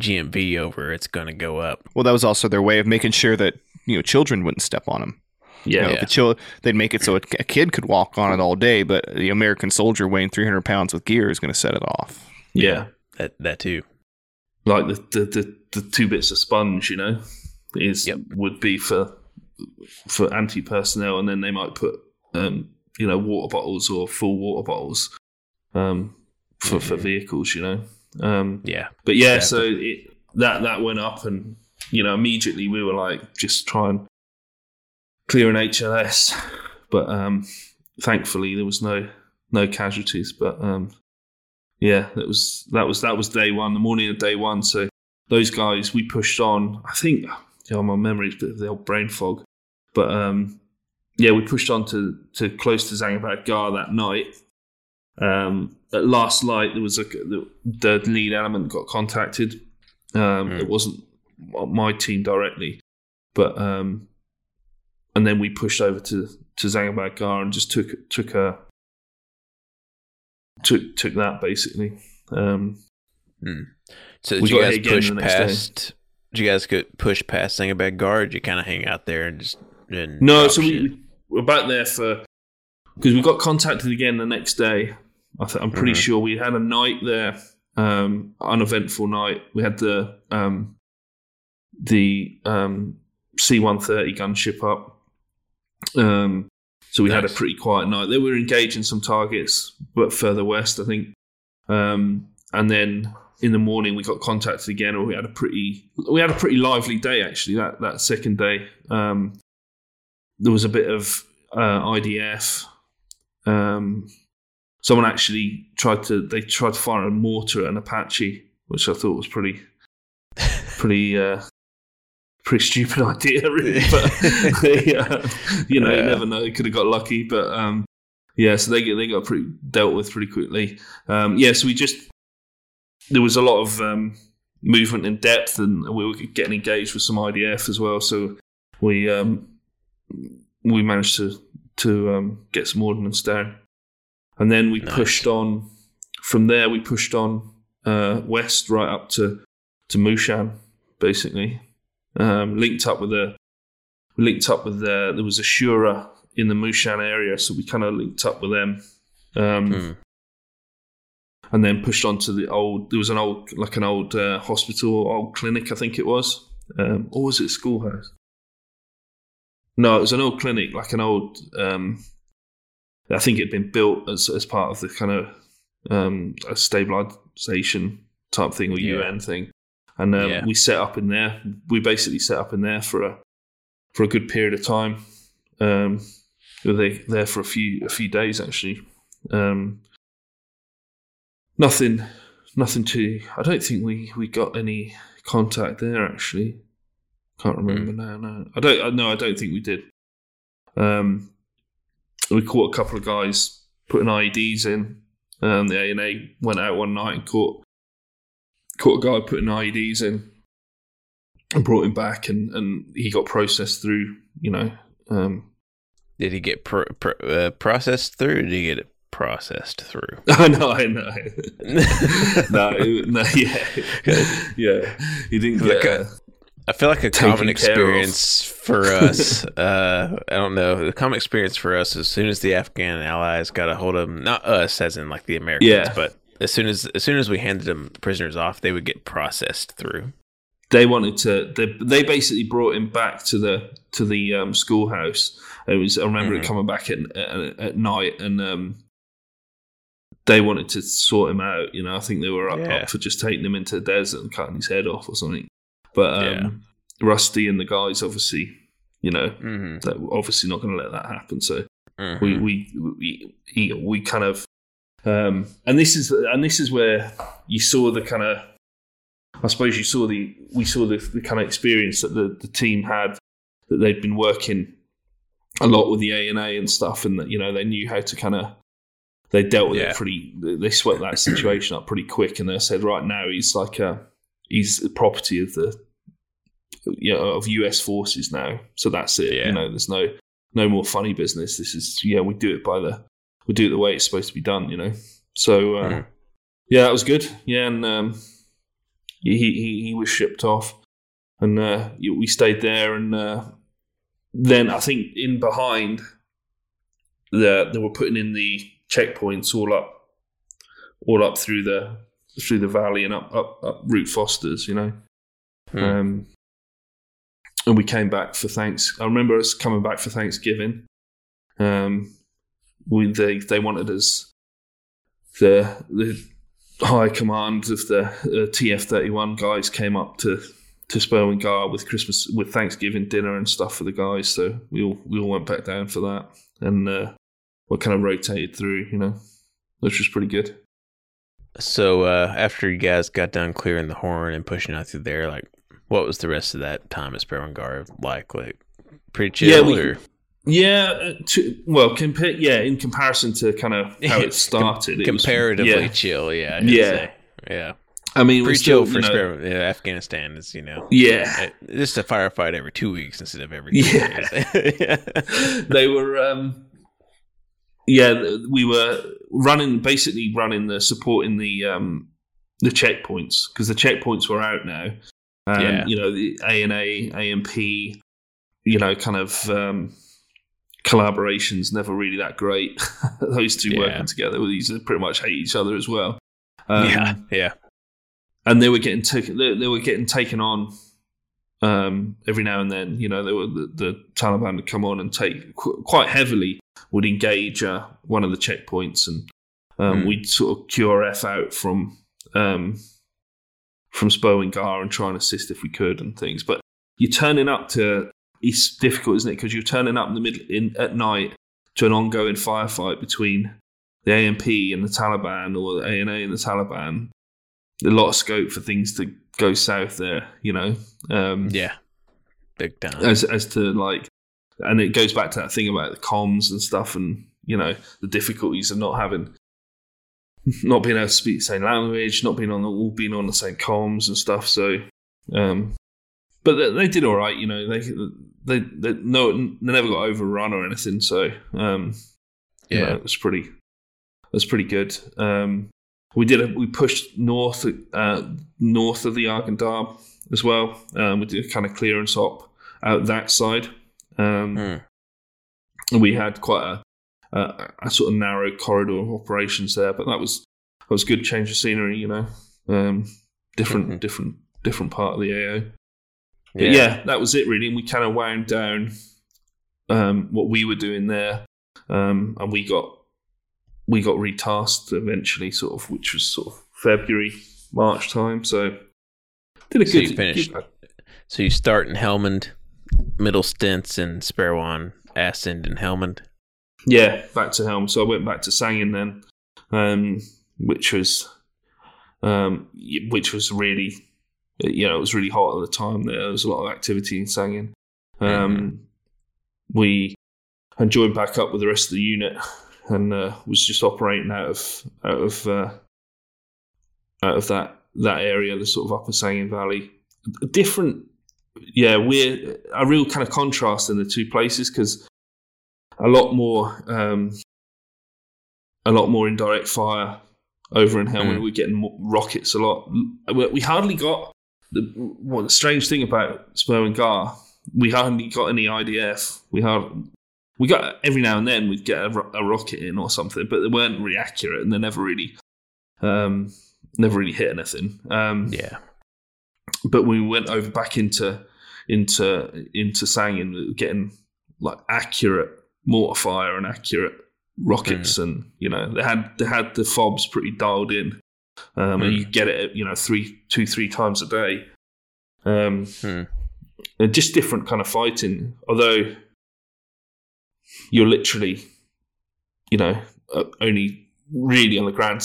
GMV over, it's going to go up. Well, that was also their way of making sure that you know children wouldn't step on them. You yeah, know, Yeah. the chil- they'd make it so a, a kid could walk on it all day, but the American soldier weighing 300 pounds with gear is going to set it off. yeah, That that too. like the, the the the two bits of sponge, you know, is Yep. would be for for anti personnel, and then they might put um, you know water bottles or full water bottles um, for for vehicles, you know. Um, Yeah. but yeah, Yeah. so it, that that went up, and you know immediately we were like just try and clear an HLS, but um, thankfully there was no no casualties. But um, yeah, that was that was that was day one, the morning of day one. So those guys we pushed on. I think you know, my bit of the old brain fog, but um, yeah, we pushed on to to close to Zangabad Gar that night. Um, at last light, there was a the, the lead element got contacted. Um, Mm. It wasn't my team directly, but um, and then we pushed over to to Zangabad Gar and just took took a took took that basically. Um, So did you guys push past? Did you guys get push past Zangabad Gar? You kind of hang out there and just and No, so shit? we, we were back there for because we got contacted again the next day. I th- I'm pretty Mhm. sure we had a night there, um, uneventful night. We had the um, the um, C-130 gunship up. Um, so we had a pretty quiet night. They were engaging some targets, but further west, I think. Um, and then in the morning, we got contacted again, and we had a pretty we had a pretty lively day actually. That that second day, um, there was a bit of uh, IDF. Um, someone actually tried to they tried to fire a mortar at an Apache, which I thought was pretty pretty uh, pretty stupid idea, really. But they, uh, you know, you never know. They could have got lucky, but um, yeah. So they get they got pretty dealt with pretty quickly. Um, yeah. So we just there was a lot of um, movement in depth, and we were getting engaged with some IDF as well. So we um, we managed to to um, get some ordnance down, and then we Nice. pushed on. From there, we pushed on uh, west right up to to Mushan, basically. Um, linked up with a linked up with the, there was a Shura in the Mushan area, so we kind of linked up with them. Um, Hmm. and then pushed on to the old. There was an old, like an old uh, hospital, old clinic, I think it was, um, or was it a schoolhouse? No, it was an old clinic, like an old. Um, I think it had been built as as part of the kind of um, a stabilization type thing or Yeah. UN thing, and um, Yeah. we set up in there. We basically set up in there for a for a good period of time. Um, we were there, there for a few a few days actually. Um, nothing, nothing too. I don't think we we got any contact there actually. Can't remember now. No, I don't. No, I don't think we did. Um, we caught a couple of guys putting IEDs in. Um, the ANA went out one night and caught caught a guy putting IEDs in and brought him back, and and he got processed through. You know, um, Did he get pro- pro- uh, processed through? Or did he get it processed through? I know, I know. no, no, yeah, yeah. He didn't get. a- I feel like a common experience for us. Uh, I don't know. The common experience for us as soon as the Afghan allies got a hold of them, not us as in like the Americans, Yeah. but as soon as as soon as we handed them prisoners off, they would get processed through. they wanted to. They, they basically brought him back to the to the um, schoolhouse. It was. I remember Mhm. it coming back at at, at night, and um, they wanted to sort him out. You know, I think they were up, Yeah. up for just taking him into the desert and cutting his head off or something. But um, Yeah. Rusty and the guys, obviously, you know, Mm-hmm. they're obviously not going to let that happen. So Mm-hmm. we we we we, kind of um, and this is and this is where you saw the kind of I suppose you saw the we saw the, the kind of experience that the, the team had that they'd been working a lot with the A and A and stuff and that you know they knew how to kind of they dealt with Yeah. it pretty they swept that situation up pretty quick and they said right now he's like a he's the property of the you know of US forces now so that's it Yeah. you know there's no no more funny business. This is yeah, we do it by the we do it the way it's supposed to be done, you know. So uh, Mhm. yeah, that was good. Yeah, and um, he, he he was shipped off, and uh, we stayed there, and uh, then I think in behind, the they were putting in the checkpoints all up, all up through the through the valley and up up up Route Fosters, you know. Hmm. Um, and we came back for thanks. I remember us coming back for Thanksgiving. Um, we they they wanted us the the high command of the uh, TF thirty one guys came up to to Gar with Christmas with Thanksgiving dinner and stuff for the guys. So we all we all went back down for that, and uh, we kind of rotated through, you know, which was pretty good. So uh, after you guys got done clearing the horn and pushing out through there, like what was the rest of that time at Sperwan like? Like pretty chill Yeah, we- or Yeah, uh, to, well, compare yeah, in comparison to kind of how it started, it was- comparatively yeah. chill? Yeah, Yeah. say. yeah. I mean, Pretty still, chill for you know, Yeah, Afghanistan is you know Yeah, just a firefight every two weeks instead of every Yeah. days. yeah. they were. Um, yeah, we were running basically running the supporting the um, the checkpoints because the checkpoints were out now. And, Yeah. you know the A and A, ANP, you know, kind of um, collaborations never really that great. Those two Yeah. working together, well, these pretty much hate each other as well. Um, yeah, yeah, and they were getting taken. They, they were getting taken on um, every now and then, you know, there were the, the Taliban would come on and take qu- quite heavily would engage uh, one of the checkpoints, and um, Mm. we'd sort of QRF out from um, from Sperwan Ghar and try and assist if we could and things. But you're turning up to it's difficult, isn't it? Because you're turning up in the middle in at night to an ongoing firefight between the ANP and the Taliban, or the ANA and the Taliban. A lot of scope for things to go south there, you know. Um, Yeah. Big time. as as to like and it goes back to that thing about the comms and stuff and you know the difficulties of not having not being able to speak the same language not being on the all being on the same comms and stuff so um but they, they did all right you know they they, they no they never got overrun or anything so um you know, Yeah. it was pretty it was pretty good um we did a, we pushed north uh north of the Arghandab as well um we did a kind of clearance op out that side um Mm. we had quite a, a a sort of narrow corridor of operations there, but that was that was good change of scenery, you know, um, different Mhm. different different part of the AO. But yeah. that was it really, and we kind of wound down um, what we were doing there, um, and we got we got retasked eventually, sort of, which was sort of February March time. So did a So good you finished- good- So you start in Helmand, middle stints in Sperwan, Ascend, and Helmand. Yeah, back to Helm. So I went back to Sangin then, um, which was, um, which was really, you know, it was really hot at the time. There, was a lot of activity in Sangin. Um, We and joined back up with the rest of the unit, and uh, was just operating out of out of uh, out of that that area, the sort of Upper Sangin Valley. A Different, yeah, we're a real kind of contrast in the two places because a lot more um, a lot more indirect fire over in Helmand. Mm. We're getting rockets a lot. We we hardly got the what the strange thing about Sperwan Ghar. We hardly got any IDF. We had we got every now and then we'd get a, a rocket in or something, but they weren't really accurate and they never really um, never really hit anything. Um, Yeah. but we went over back into into into Sangin, getting like accurate mortar fire and accurate rockets, and you know they had they had the fobs pretty dialed in, um, and Mm. you get it you know three two three times a day. Um, Hmm. and just different kind of fighting, although you're literally, you know, uh, only really on the grand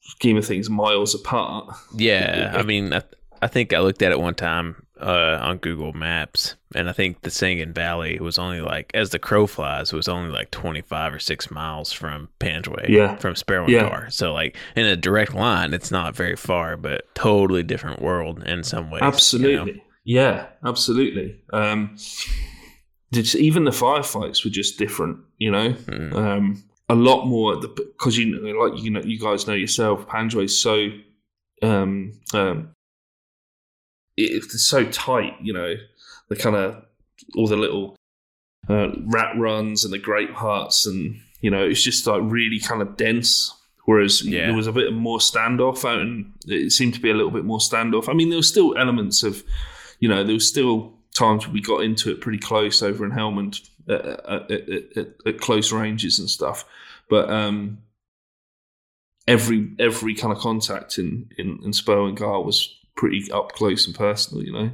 scheme of things miles apart. Yeah, I mean, I, I think I looked at it one time uh, on Google Maps, and I think the Sangin Valley was only like, as the crow flies, it was only like 25 or 6 miles from Panjwai, Yeah. from Sperwan Yeah. Ghar. So, like, in a direct line, it's not very far, but totally different world in some ways. you know? Absolutely. Yeah, absolutely. Um, even the firefights were just different, you know. Mm. Um, a lot more because you like you know, you guys know yourself, Panjwai's so um, um, it's so tight, you know. The kind of all the little uh, rat runs and the grape huts, and you know, it's just like really kind of dense. Whereas Yeah. there was a bit more standoff out, and it seemed to be a little bit more standoff. I mean, there were still elements of, you know, there was still times we got into it pretty close over in Helmand at, at, at, at, at close ranges and stuff. But um, every every kind of contact in in, in Sperwan Ghar was pretty up close and personal, you know.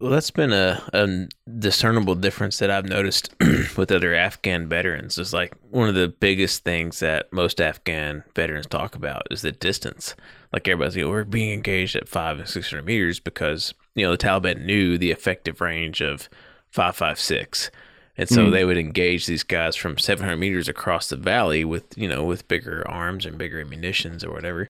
Well, that's been a, a discernible difference that I've noticed with other Afghan veterans. Is like one of the biggest things that most Afghan veterans talk about is the distance. Like everybody's, know, we're being engaged at five and six hundred meters because you know the Taliban knew the effective range of five five six, and so Mm. they would engage these guys from seven hundred meters across the valley with you know with bigger arms and bigger ammunitions or whatever.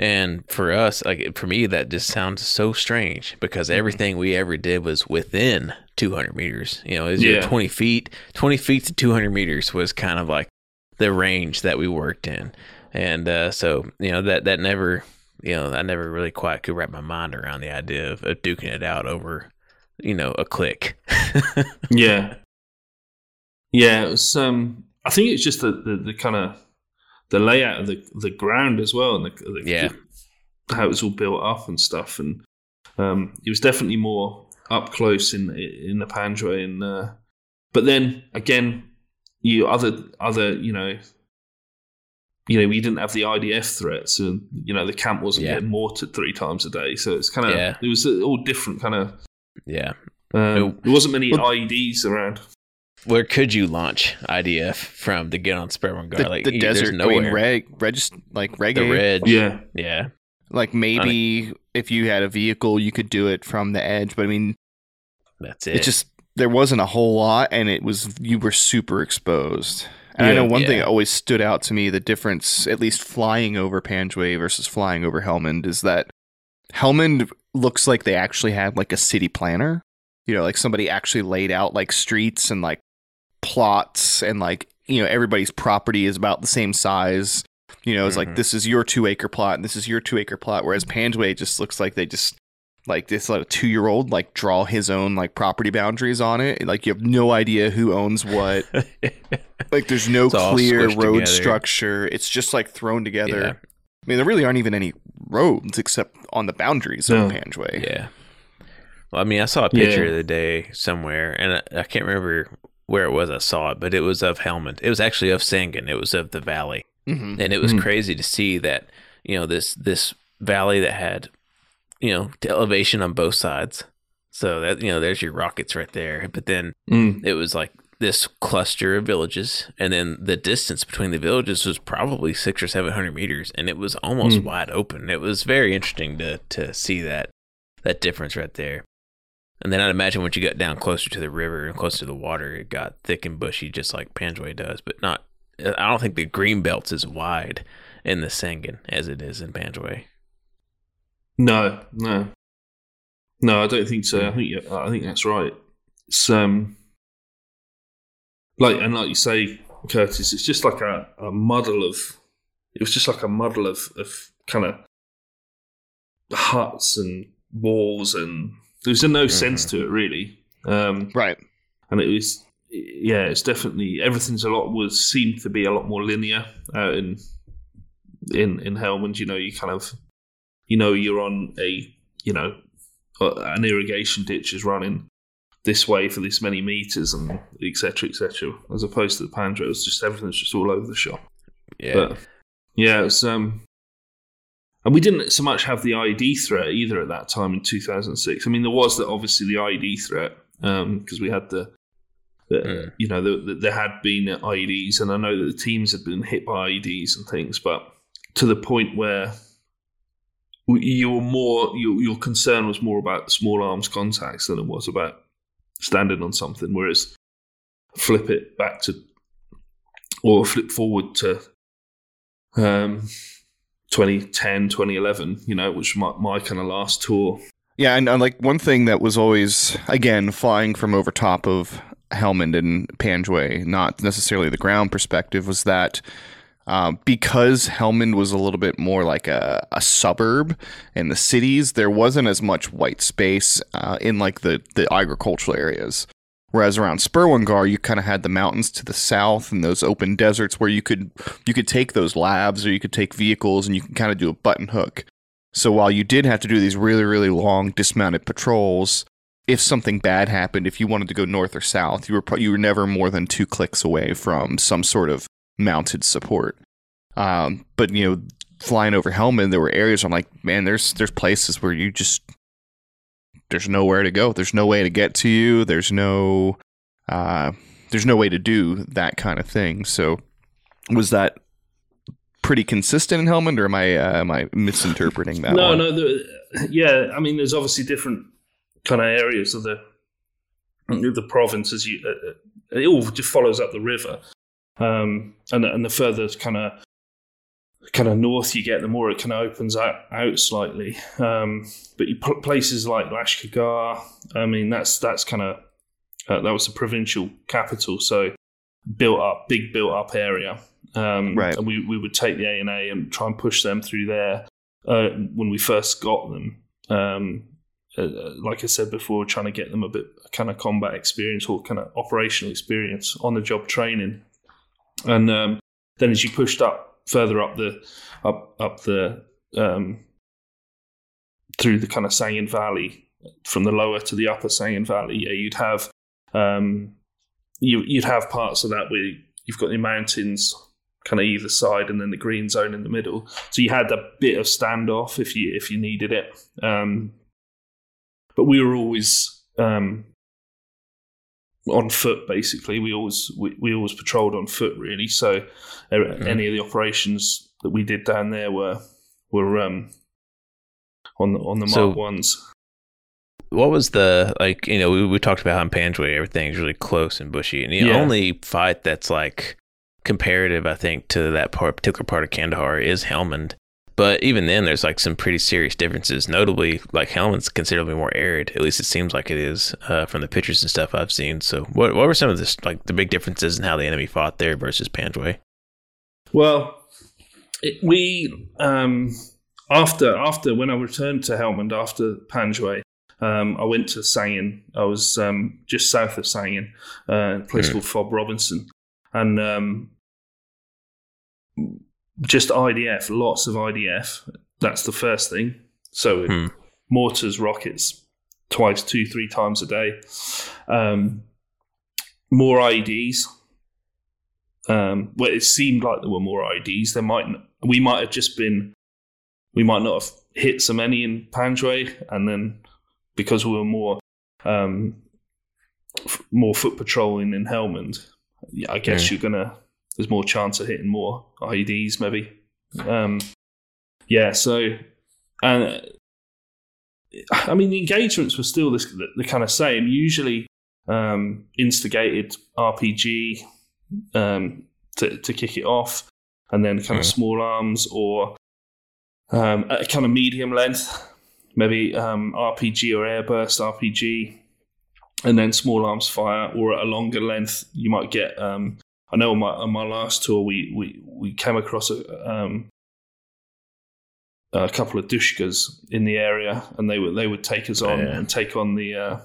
And for us, like for me, that just sounds so strange because everything we ever did was within 200 meters. You know, it Yeah. 20 feet, 20 feet to 200 meters was kind of like the range that we worked in. And uh, so, you know, that, that never, you know, I never really quite could wrap my mind around the idea of, of duking it out over, you know, a click. Yeah, yeah. It was. Um, I think it's just the the, the kind of the layout of the the ground as well, and the, the Yeah. how it was all built up and stuff. And Um, it was definitely more up close in in the Pandre, and uh, but then again, you other other you know. You know, we didn't have the IDF threats, and you know the camp wasn't Yeah. getting mortared three times a day, so it's kind of Yeah. it was all different kind of. Yeah. Um, wasn't many Well- IEDs around. Where could you launch IDF from to get on Sperwan Ghar? The, like the you- there's desert. I nowhere. mean, reg, regis, like reggae. the red. Yeah, Yeah. Like maybe if you had a vehicle, you could do it from the edge. But I mean, That's it. it just there wasn't a whole lot, and it was you were super exposed. And I know one thing that always stood out to me: the difference, at least flying over Panjwai versus flying over Helmand, is that Helmand looks like they actually had like a city planner. You know, like somebody actually laid out like streets and like plots, and like you know everybody's property is about the same size. You know, it's like Mhm. this is your two acre plot and this is your two acre plot. Whereas Panjwai just looks like they just like this let a two year old like draw his own like property boundaries on it. Like you have no idea who owns what. Like there's no It's clear road together. structure. It's just like thrown together. Yeah. I mean, there really aren't even any roads except on the boundaries No. of Panjwai. Yeah. Well, I mean, I saw a picture Yeah. the other day somewhere, and I, I can't remember where it was I saw it, but it was of Helmand. It was actually of Sangin. It was of the valley, hmm and it was Mhm. crazy to see that you know this this valley that had you know the elevation on both sides. So that you know, there's your rockets right there. But then Mm. it was like this cluster of villages, and then the distance between the villages was probably six or seven hundred meters, and it was almost Mm. wide open. It was very interesting to to see that that difference right there. And then I'd imagine once you got down closer to the river and closer to the water, it got thick and bushy, just like Panjwai does. But not, I don't think the green belt's as wide in the Sangin as it is in Panjwai. No, no, no. I don't think so. I think I think that's right. It's um, like and like you say, Curtis, it's just like a, a muddle of. It was just like a muddle of of kind of huts and walls, and there was no sense to it really. Um, Right. and it was yeah it's definitely everything's a lot was seemed to be a lot more linear out in in in Helmand you know you kind of you know you're on a you know uh, an irrigation ditch is running this way for this many meters and etc etc as opposed to the Pandra it's just everything's just all over the shop Yeah. but yeah it's um and we didn't so much have the ID threat either at that time in 2006 I mean there was the, obviously the ID threat because we had the, the Mm. you know the, the, there had been IEDs and I know that the teams had been hit by IEDs and things but to the point where you were more your, your concern was more about small arms contacts than it was about standing on something whereas flip it back to or flip forward to um 2010 2011 you know which my, my kind of last tour Yeah, and uh, like one thing that was always again flying from over top of Helmand and Panjwai, not necessarily the ground perspective, was that um, because Helmand was a little bit more like a, a suburb in the cities, there wasn't as much white space uh, in like the the agricultural areas. Whereas around Sperwan Ghar, you kind of had the mountains to the south and those open deserts where you could you could take those labs or you could take vehicles and you can kind of do a button hook. So while you did have to do these really, really long dismounted patrols, if something bad happened, if you wanted to go north or south, you were pro- you were never more than two clicks away from some sort of mounted support. Um, but you know, flying over Helmand, there were areas I'm like, man, there's there's places where you just there's nowhere to go. There's no way to get to you. There's no uh, there's no way to do that kind of thing. So was that pretty consistent in Helmand, or am I uh, am I misinterpreting that? no one? no the, yeah i mean there's obviously different kind of areas of the the province as you uh, uh, it all just follows up the river um and and the further kind of kind of north you get the more it kind of opens out, out slightly um but you put places like Lashkar Gah i mean that's that's kind of uh, that was the provincial capital so built up big built up area um Right. and we, we would take the a and a and try and push them through there uh, when we first got them. Um, uh, uh, like I said before, trying to get them a bit kind of combat experience or kind of operational experience on the job training, and um, then as you pushed up further up the up up the um, through the kind of Sangin Valley, from the lower to the upper Sangin Valley. Yeah, you'd have um, you you'd have parts of that where you've got the mountains kind of either side and then the green zone in the middle. So you had a bit of standoff if you if you needed it. Um, but we were always um, on foot basically. We always we, we always patrolled on foot really. So mm-hmm. any of the operations that we did down there were were um, on the on the so, Mark ones. What was the like? You know, we, we talked about how in Panjwai everything's really close and bushy, and the yeah. only fight that's like comparative, I think, to that part, particular part of Kandahar is Helmand. But even then, there's like some pretty serious differences. Notably, like Helmand's considerably more arid. At least it seems like it is uh, from the pictures and stuff I've seen. So, what what were some of the like the big differences in how the enemy fought there versus Panjwai? Well, it, we um, after after when I returned to Helmand after Panjwai, um, I went to Sangin. I was um, just south of Sangin, uh, a place mm. called Fob Robinson, and um, just IDF, lots of IDF. That's the first thing. So hmm. mortars, rockets, twice, two, three times a day. Um, more IEDs. Um, well, it seemed like there were more IEDs. There might we might have just been we might not have hit so many in Panjwai, and then because we were more um, f- more foot patrolling in Helmand, I guess mm. you're gonna there's more chance of hitting more IEDs maybe. Um, yeah, so and I mean the engagements were still this, the, the kind of same. Usually um, instigated RPG um, to to kick it off, and then kind of mm. small arms or um, a kind of medium length, maybe um, RPG or airburst RPG, and then small arms fire, or at a longer length, you might get um, I know on my on my last tour we we, we came across a, um, a couple of dushkas in the area, and they would they would take us on yeah. and take on the uh,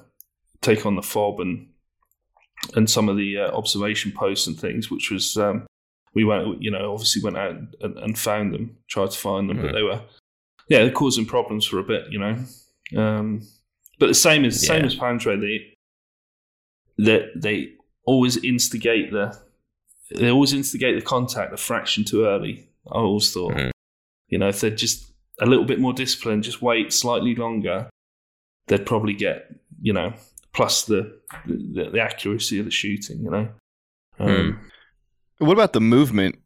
take on the fob and and some of the uh, observation posts and things, which was um, we went you know obviously went out and, and found them, tried to find them, but they were yeah they're causing problems for a bit, you know. Um, but the same as yeah. same as Panjwai, they that they, they always instigate the they always instigate the contact a fraction too early. I always thought, mm. you know, if they're just a little bit more disciplined, just wait slightly longer, they'd probably get, you know, plus the the, the accuracy of the shooting, you know. Um, mm. What about the movement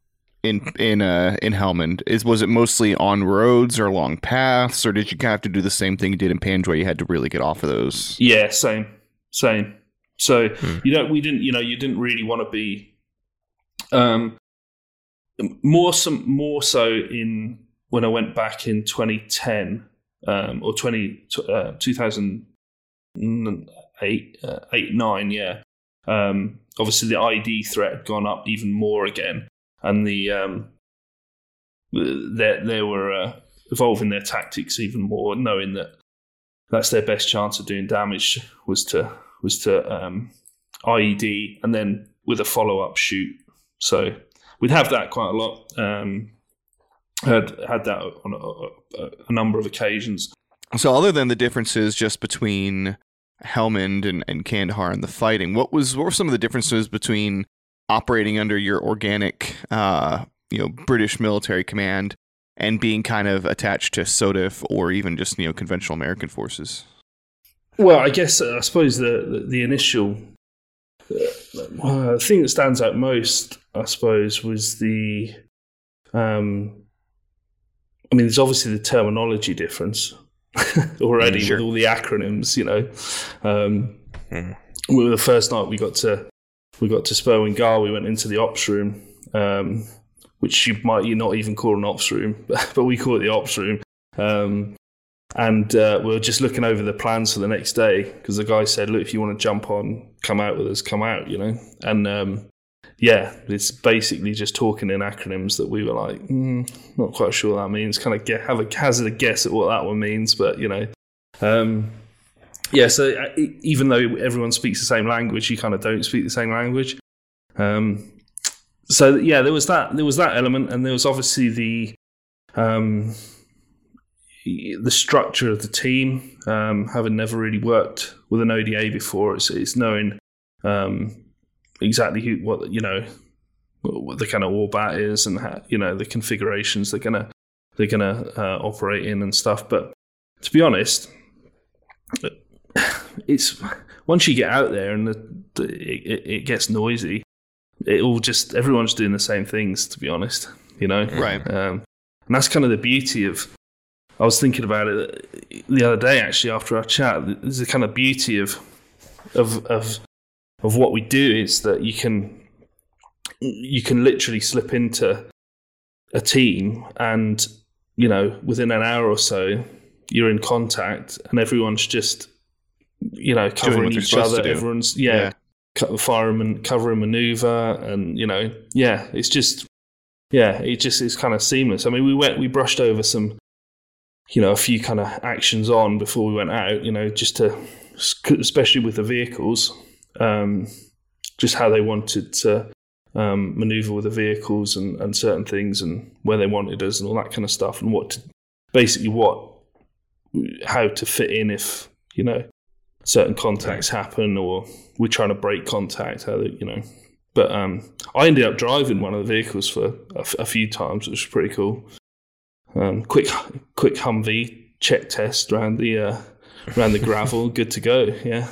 in in uh, in Helmand? Is was it mostly on roads or along paths, or did you kind of have to do the same thing you did in Panjwai? You had to really get off of those. Yeah, same, same. So mm. you know, we didn't, you know, you didn't really want to be um, more some more so in when I went back in 2010 um, or 20 uh, 2008 uh, eight nine yeah. Um, obviously the ID threat had gone up even more again, and the um, they they were uh, evolving their tactics even more, knowing that that's their best chance of doing damage was to was to um, IED and then with a follow up shoot so we'd have that quite a lot. Um, had had that on a, a, a, number of occasions. So, other than the differences just between Helmand and, and Kandahar and the fighting, what was what were some of the differences between operating under your organic, uh, you know, British military command and being kind of attached to SOTIF or even just you know conventional American forces? Well, I guess uh, I suppose the, the, the initial uh, the thing that stands out most, I suppose, was the. Um, I mean, there's obviously the terminology difference already sure. with all the acronyms. You know, um, mm. we were the first night we got to we got to Sperwan Ghar. We went into the ops room, um, which you might you not even call an ops room, but we call it the ops room. Um, and uh, we are just looking over the plans for the next day because the guy said, "Look, if you want to jump on, come out with us, come out," you know. And um, yeah, it's basically just talking in acronyms that we were like, mm, not quite sure what that means. Kind of get, have a hazard a guess at what that one means, but you know, um, yeah. So uh, even though everyone speaks the same language, you kind of don't speak the same language. Um, so yeah, there was that. There was that element, and there was obviously the um, the structure of the team, um, having never really worked with an ODA before, it's, it's knowing um, exactly who, what you know, what the kind of ORBAT is, and how, you know the configurations they're gonna they're gonna uh, operate in and stuff. But to be honest, it's once you get out there and the, the, it, it gets noisy, it all just everyone's doing the same things. To be honest, you know, Right. um, and that's kind of the beauty of. I was thinking about it the other day, actually, after our chat. There's the kind of beauty of, of, of, of what we do is that you can, you can literally slip into a team, and you know, within an hour or so, you're in contact, and everyone's just, you know, covering each other. Everyone's yeah, Yeah. fire and cover and maneuver, and you know, yeah, it's just yeah, it just is kind of seamless. I mean, we went, we brushed over some, you know, a few kind of actions on before we went out, you know, just to, especially with the vehicles, um, just how they wanted to um, maneuver with the vehicles and, and certain things and where they wanted us and all that kind of stuff and what to, basically what, how to fit in if, you know, certain contacts happen or we're trying to break contact, how they, you know, but um, I ended up driving one of the vehicles for a, f- a few times, which was pretty cool. Um, quick, quick Humvee check test around the uh, around the gravel, good to go. Yeah,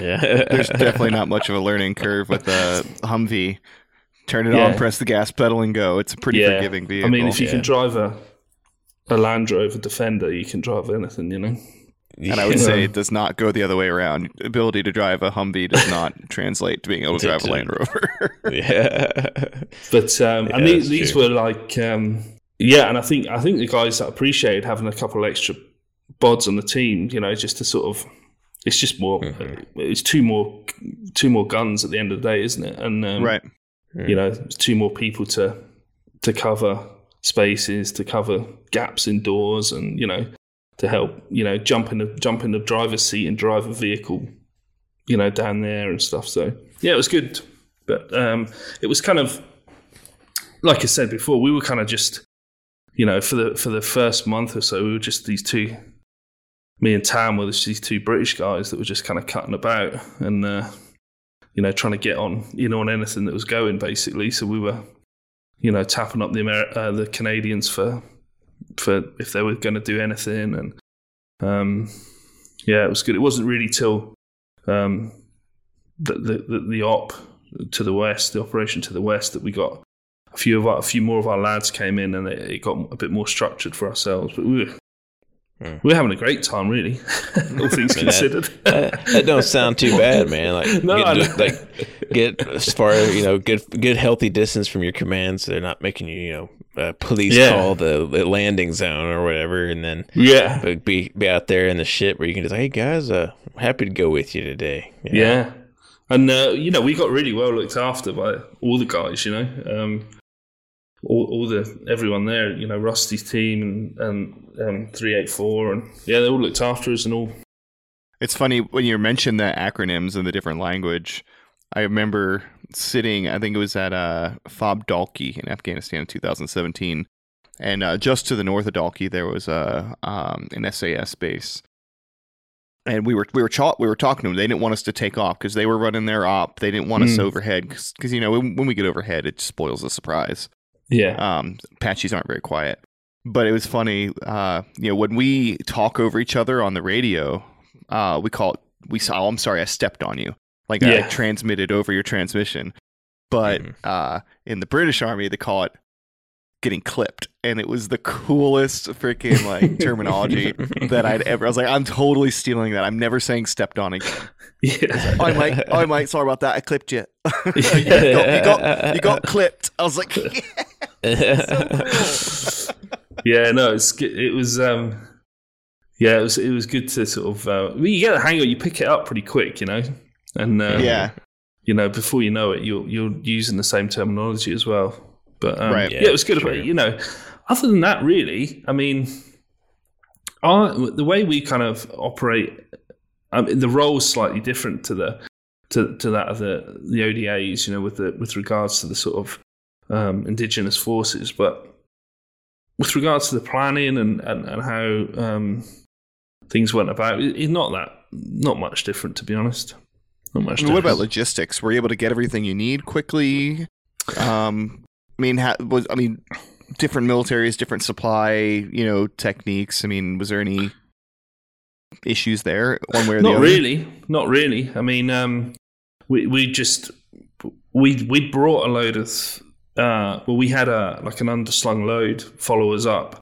Yeah. There's definitely not much of a learning curve with the Humvee. Turn it Yeah. on, press the gas pedal, and go. It's a pretty yeah. forgiving vehicle. I mean, if you Yeah. can drive a a Land Rover Defender, you can drive anything. You know. and I would Yeah. say it does not go the other way around. Ability to drive a Humvee does not translate to being able to drive a Land Rover. yeah. But um, and these, these were like um, yeah, and I think I think the guys that appreciated having a couple of extra bods on the team, you know, just to sort of it's just more Mm-hmm. it's two more two more guns at the end of the day, isn't it? And um, right. you know, it's two more people to to cover spaces, to cover gaps in doors, and you know, to help you know jump in the jump in the driver's seat and drive a vehicle, you know, down there and stuff. So yeah, it was good, but um, it was kind of like I said before, we were kind of just you know for the for the first month or so, we were just these two. Me and Tam were just these two British guys that were just kind of cutting about and uh, you know, trying to get on, you know, on anything that was going, basically. So we were, you know, tapping up the Amer- uh, the Canadians for for if they were going to do anything, and um, yeah, it was good. It wasn't really till um, the the the op to the west, the operation to the west, that we got a few of our, a few more of our lads came in, and it, it got a bit more structured for ourselves. But we were. Hmm. We were having a great time, really, all things considered. that, that don't sound too bad, man. Like, No, get, like get as far you know, good, good, healthy distance from your command, so they're not making you, you know, uh, police Yeah. call the, the landing zone or whatever, and then yeah, be be out there in the ship where you can just, hey guys, uh, I'm happy to go with you today. You know? Yeah. And, uh, you know, we got really well looked after by all the guys, you know, um, all, all the, everyone there, you know, Rusty's team and, and um, 384. And yeah, they all looked after us and all. It's funny when you mention the acronyms and the different language. I remember sitting, I think it was at uh, Fob Dalkey in Afghanistan in 2017. And uh, just to the north of Dalkey, there was a, um, an SAS base. And we were we were cha- we were talking to them. They didn't want us to take off because they were running their op. They didn't want us Mm. overhead because you know when, when we get overhead, it spoils the surprise. Yeah. Um, Apaches aren't very quiet. But it was funny, uh, you know, when we talk over each other on the radio, uh, we call it, we saw, oh, I'm sorry, I stepped on you. Like I transmitted over your transmission. But Mhm. uh, in the British Army, they call it getting clipped. And it was the coolest freaking like terminology that I'd ever. I was like, I'm totally stealing that. I'm never saying stepped on again. Yeah. Oh, I might, oh, I might. Sorry about that. I clipped you. you, got, you, got, you got clipped. I was like, yeah, no, it's good. It was, um, yeah, it was, it was good to sort of, uh, well, you get the hang of it, you pick it up pretty quick, you know? And, uh, yeah. you know, before you know it, you're, you're using the same terminology as well. But um, Right. yeah, Yeah, it was good. sure. But you know, other than that, really, I mean, our, the way we kind of operate, um, the role is slightly different to the to, to that of the the ODAs. You know, with the with regards to the sort of um, indigenous forces, but with regards to the planning and and, and how um, things went about, it's not that not much different to be honest. Not much. I mean, what about logistics? Were you able to get everything you need quickly? Um, I mean, ha- was I mean, different militaries, different supply, you know, techniques. I mean, was there any issues there, one way or the not other? really not really i mean um we we just we we brought a load of uh well we had a like an underslung load follow us up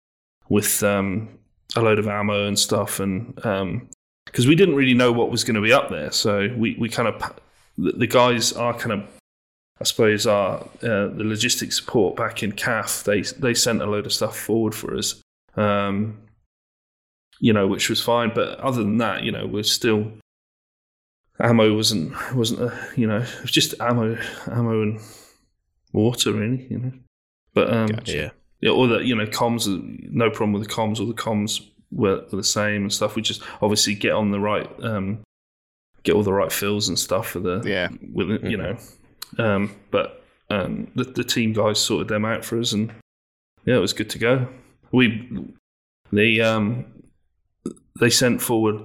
with um a load of ammo and stuff and um because we didn't really know what was going to be up there so we we kind of the, guys are kind of I suppose our uh, the logistics support back in KAF they they sent a load of stuff forward for us um you know, which was fine. But other than that, you know, we're still ammo wasn't wasn't a, you know it was just ammo ammo and water really you know. But um Yeah. yeah all the you know comms no problem with the comms all the comms were, were the same and stuff. We just obviously get on the right um get all the right fills and stuff for the Yeah. with it, you know. Um but um the, the team guys sorted them out for us and yeah it was good to go. We they um they sent forward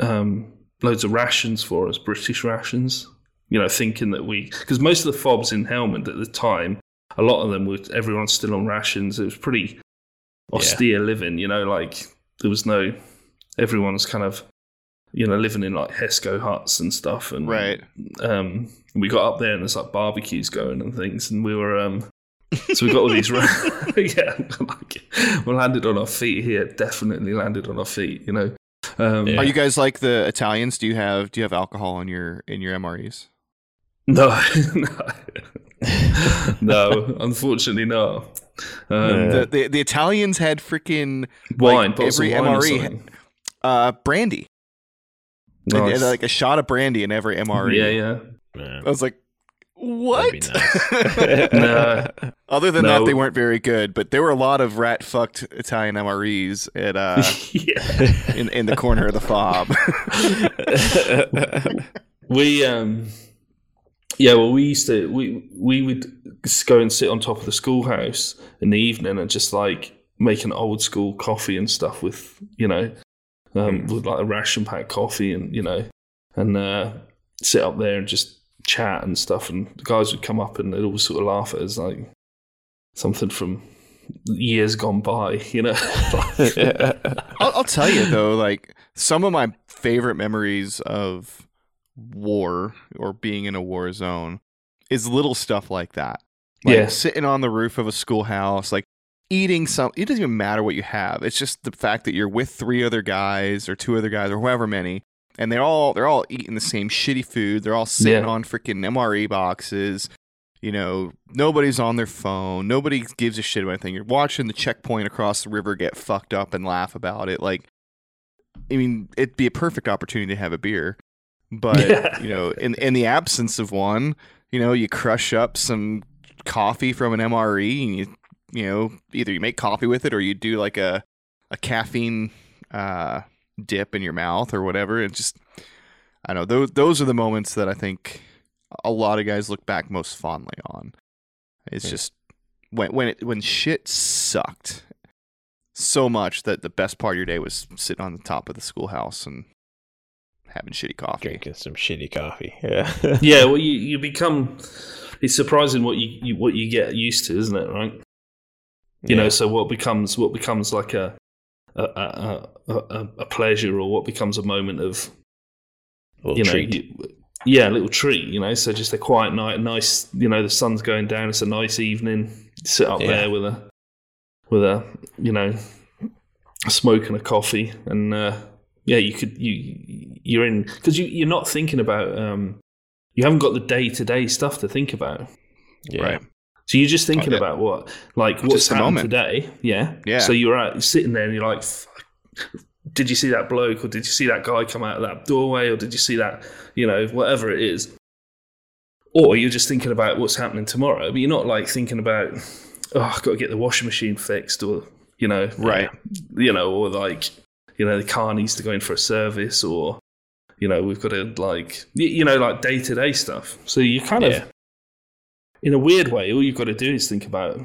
um loads of rations for us british rations you know thinking that we because most of the fobs in helmand at the time a lot of them were everyone's still on rations it was pretty austere living you know like there was no everyone's kind of you know living in like hesco huts and stuff and Right. um, we got up there and there's like barbecues going and things, and we were um, so we got all these ra- yeah, like, we landed on our feet here. Definitely landed on our feet, you know. Um, Yeah. Are you guys like the Italians? Do you have do you have alcohol in your in your MREs? No, no, no, unfortunately not. Um, The, the the Italians had freaking wine, like, every wine MRE something. uh brandy. They Nice. had, like a shot of brandy in every MRE. yeah, yeah. Yeah. I was like, what? Nice. No. Other than No. that, they weren't very good. But there were a lot of rat fucked Italian MREs at uh, yeah. in in the corner of the fob. We um yeah, well we used to we we would just go and sit on top of the schoolhouse in the evening and just like make an old school coffee and stuff with you know um with like a ration pack coffee and you know and uh sit up there and just chat and stuff and the guys would come up and they'd all sort of laugh at us like something from years gone by, you know. I'll, I'll tell you though, like some of my favorite memories of war or being in a war zone is little stuff like that. Like Yeah. sitting on the roof of a schoolhouse, like eating some. It doesn't even matter what you have. It's just the fact that you're with three other guys or two other guys or however many, and they're all they're all eating the same shitty food. They're all sitting Yeah. on freaking MRE boxes. You know, nobody's on their phone. Nobody gives a shit about anything. You're watching the checkpoint across the river get fucked up and laugh about it. Like, I mean, it'd be a perfect opportunity to have a beer. But, Yeah. you know, in, in the absence of one, you know, you crush up some coffee from an MRE and you, you know, either you make coffee with it or you do like a, a caffeine uh, dip in your mouth or whatever. It just, I don't know, those, those are the moments that I think a lot of guys look back most fondly on. It's Yeah. just when when it when shit sucked so much that the best part of your day was sitting on the top of the schoolhouse and having shitty coffee. Drinking some shitty coffee. Yeah. yeah, well, you, you become. It's surprising what you, you what you get used to, isn't it? Right? You know, so what becomes what becomes like a a, a, a, a, a pleasure, or what becomes a moment of little you know, treat. you- yeah, a little treat. You know, so just a quiet night, nice. You know, the sun's going down. It's a nice evening. Sit up Yeah. there with a with a you know a smoke and a coffee, and uh, yeah, you could you you're in because you you're not thinking about um you haven't got the day to day stuff to think about. yeah. Right. So you're just thinking yeah. about what, like, what's Just the happened moment. today. Yeah. Yeah. So you're out, you're sitting there, and you're like, "Fuck, "Did you see that bloke, or did you see that guy come out of that doorway, or did you see that, you know, whatever it is." Or you're just thinking about what's happening tomorrow, but you're not like thinking about, "Oh, I've got to get the washing machine fixed," or you know, Right. you know, or like, you know, the car needs to go in for a service, or you know, we've got to like, you know, like day to day stuff. So you kind Yeah. of, in a weird way, all you've got to do is think about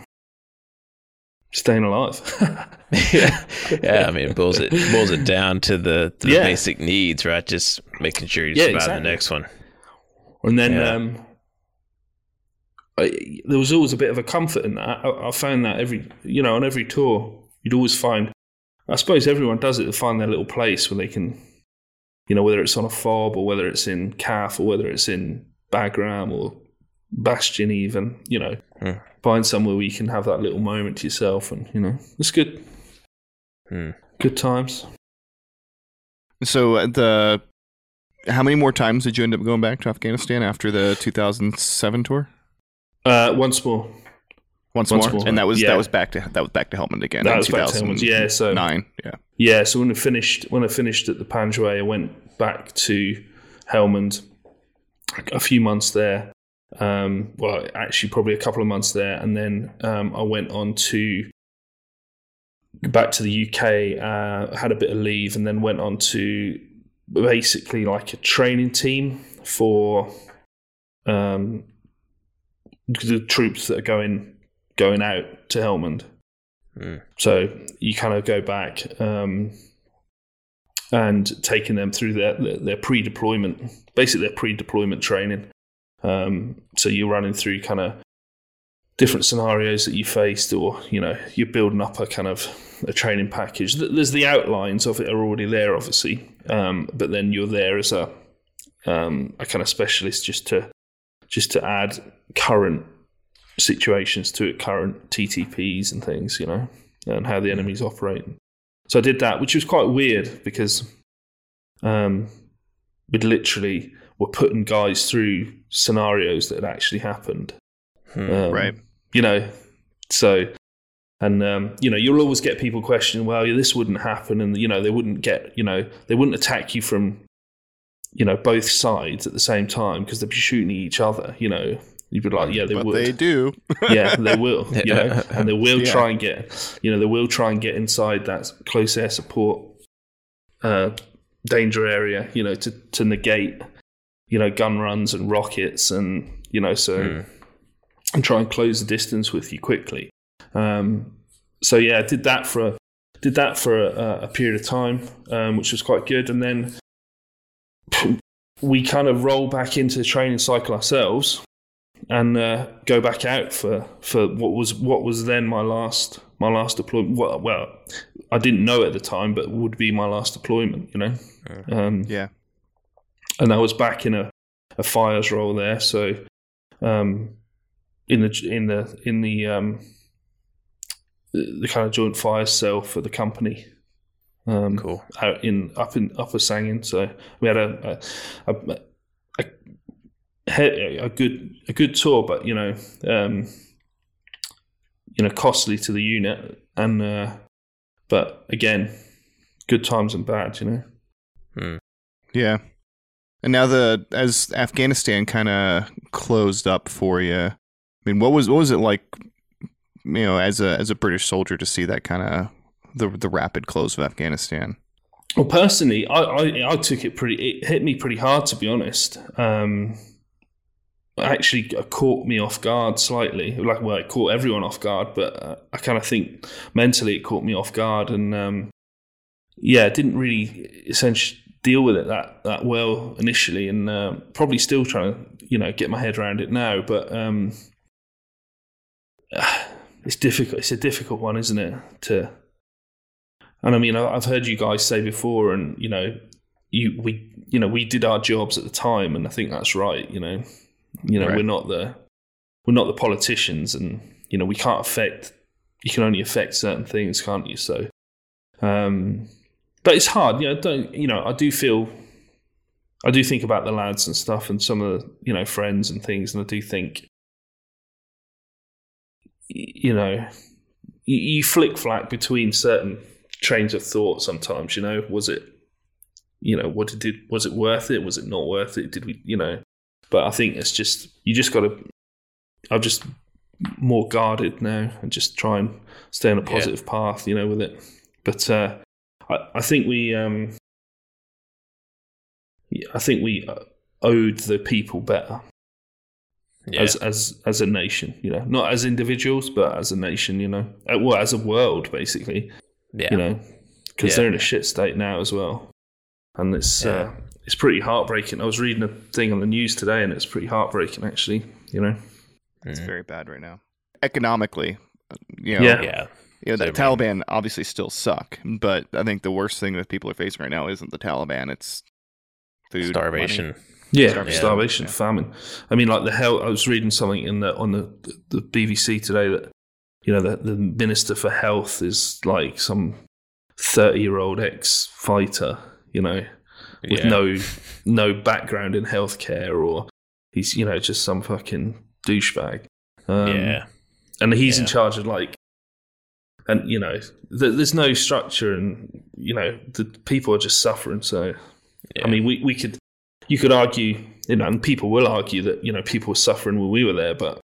staying alive. yeah, yeah. I mean, it boils it boils it down to the, the Yeah. basic needs, right? Just making sure you Yeah, survive exactly. the next one. And then Yeah. um, I, there was always a bit of a comfort in that. I, I found that every, you know, on every tour, you'd always find. I suppose everyone does it to find their little place where they can, you know, whether it's on a fob or whether it's in KAF or whether it's in Bagram or Bastion, even, you know, Hmm. find somewhere where you can have that little moment to yourself, and you know, it's good. Hmm. Good times. So uh, the how many more times did you end up going back to Afghanistan after the 2007 tour? Uh, once more. Once, Once more? more. and that was Yeah. that was back to that was back to Helmand again. That in was back to Helmand, yeah, so- 2009, yeah. Yeah, so when I finished when I finished at the Panjwai, I went back to Helmand, a few months there. Um, well, actually, probably a couple of months there, and then um, I went on to back to the UK. Uh, had a bit of leave, and then went on to basically like a training team for um, the troops that are going going out to Helmand. Mm. So you kind of go back um, and taking them through their their, pre-deployment, basically their pre-deployment training. Um, so you're running through kind of different scenarios that you faced, or you know you're building up a kind of a training package. There's the outlines of it are already there, obviously, um, but then you're there as a um, a kind of specialist just to just to add current situations to it, current TTPs and things, you know, and how the enemies operate. So I did that, which was quite weird because um, we'd literally were putting guys through scenarios that had actually happened. Hmm. Um, Right. You know, so. And um, you know, you'll always get people questioning, "Well, yeah, this wouldn't happen," and you know, they wouldn't get, you know, they wouldn't attack you from, you know, both sides at the same time because they'd be shooting each other. You know, you'd be like, "Yeah, they but would." they do. yeah, they will. You know, and they will Yeah. try and get, you know, they will try and get inside that close air support uh, danger area. You know, to to negate, you know, gun runs and rockets, and you know, so Mm. and try and close the distance with you quickly. Um, so yeah, I did that for a, did that for a, a period of time, um, which was quite good, and then we kind of roll back into the training cycle ourselves and uh, go back out for, for what was what was then my last my last deployment. Well, well, I didn't know at the time, but would be my last deployment. You know, um, Yeah. and I was back in a, a fires role there. So um, in the in the in the um, the kind of joint fires cell for the company. Um, Cool. out in up in Upper Sangin. So we had a a, a, a good a good tour, but you know, um, you know, costly to the unit, and uh, but again, good times and bad. You know. Hmm. Yeah. And now the as Afghanistan kind of closed up for you. I mean, what was what was it like? You know, as a as a British soldier to see that kind of the the rapid close of Afghanistan. Well, personally, I, I, I took it pretty. It hit me pretty hard, to be honest. Um, it actually caught me off guard slightly. Like, well, it caught everyone off guard, but uh, I kind of think mentally it caught me off guard, and um, yeah, didn't really essentially deal with it that that well initially, and uh, probably still trying to you know get my head around it now, but. Um, it's difficult. It's a difficult one, isn't it? To and I mean, I've heard you guys say before, and you know, you we you know we did our jobs at the time, and I think that's right. You know, you know Right. we're not the we're not the politicians, and you know we can't affect. You can only affect certain things, can't you? So, um, but it's hard. You know, don't you know? I do feel. I do think about the lads and stuff, and some of the you know friends and things, and I do think, you know, you, you flick flack between certain trains of thought sometimes you know was it you know what did was it worth it was it not worth it did we you know but i think it's just you just got to i'm just more guarded now and just try and stay on a Yeah. positive path you know with it but uh i, I think we um yeah, i think we uh, owed the people better Yeah. as as as a nation. You know, not as individuals, but as a nation. You know, Uh, well, as a world, basically. yeah. You know, because Yeah. they're in a shit state now as well, and it's Yeah. uh, it's pretty heartbreaking. I was reading a thing on the news today, and it's pretty heartbreaking, actually. You know. It's Mhm. very bad right now. Economically, you know, Yeah. yeah. you know, the So, I Taliban obviously still suck, but I think the worst thing that people are facing right now isn't the Taliban; it's food, Starvation. money. Yeah, Starvation. starvation, Yeah. famine. I mean, like the hell. I was reading something in the on the the BBC today that you know the, the minister for health is like some thirty year old ex fighter. You know, with Yeah. no no background in healthcare, or he's you know just some fucking douchebag. Um, yeah. and he's in charge of like and you know th- there's no structure and you know the people are just suffering so Yeah. i mean we, we could you could argue you know and people will argue that you know people were suffering when we were there but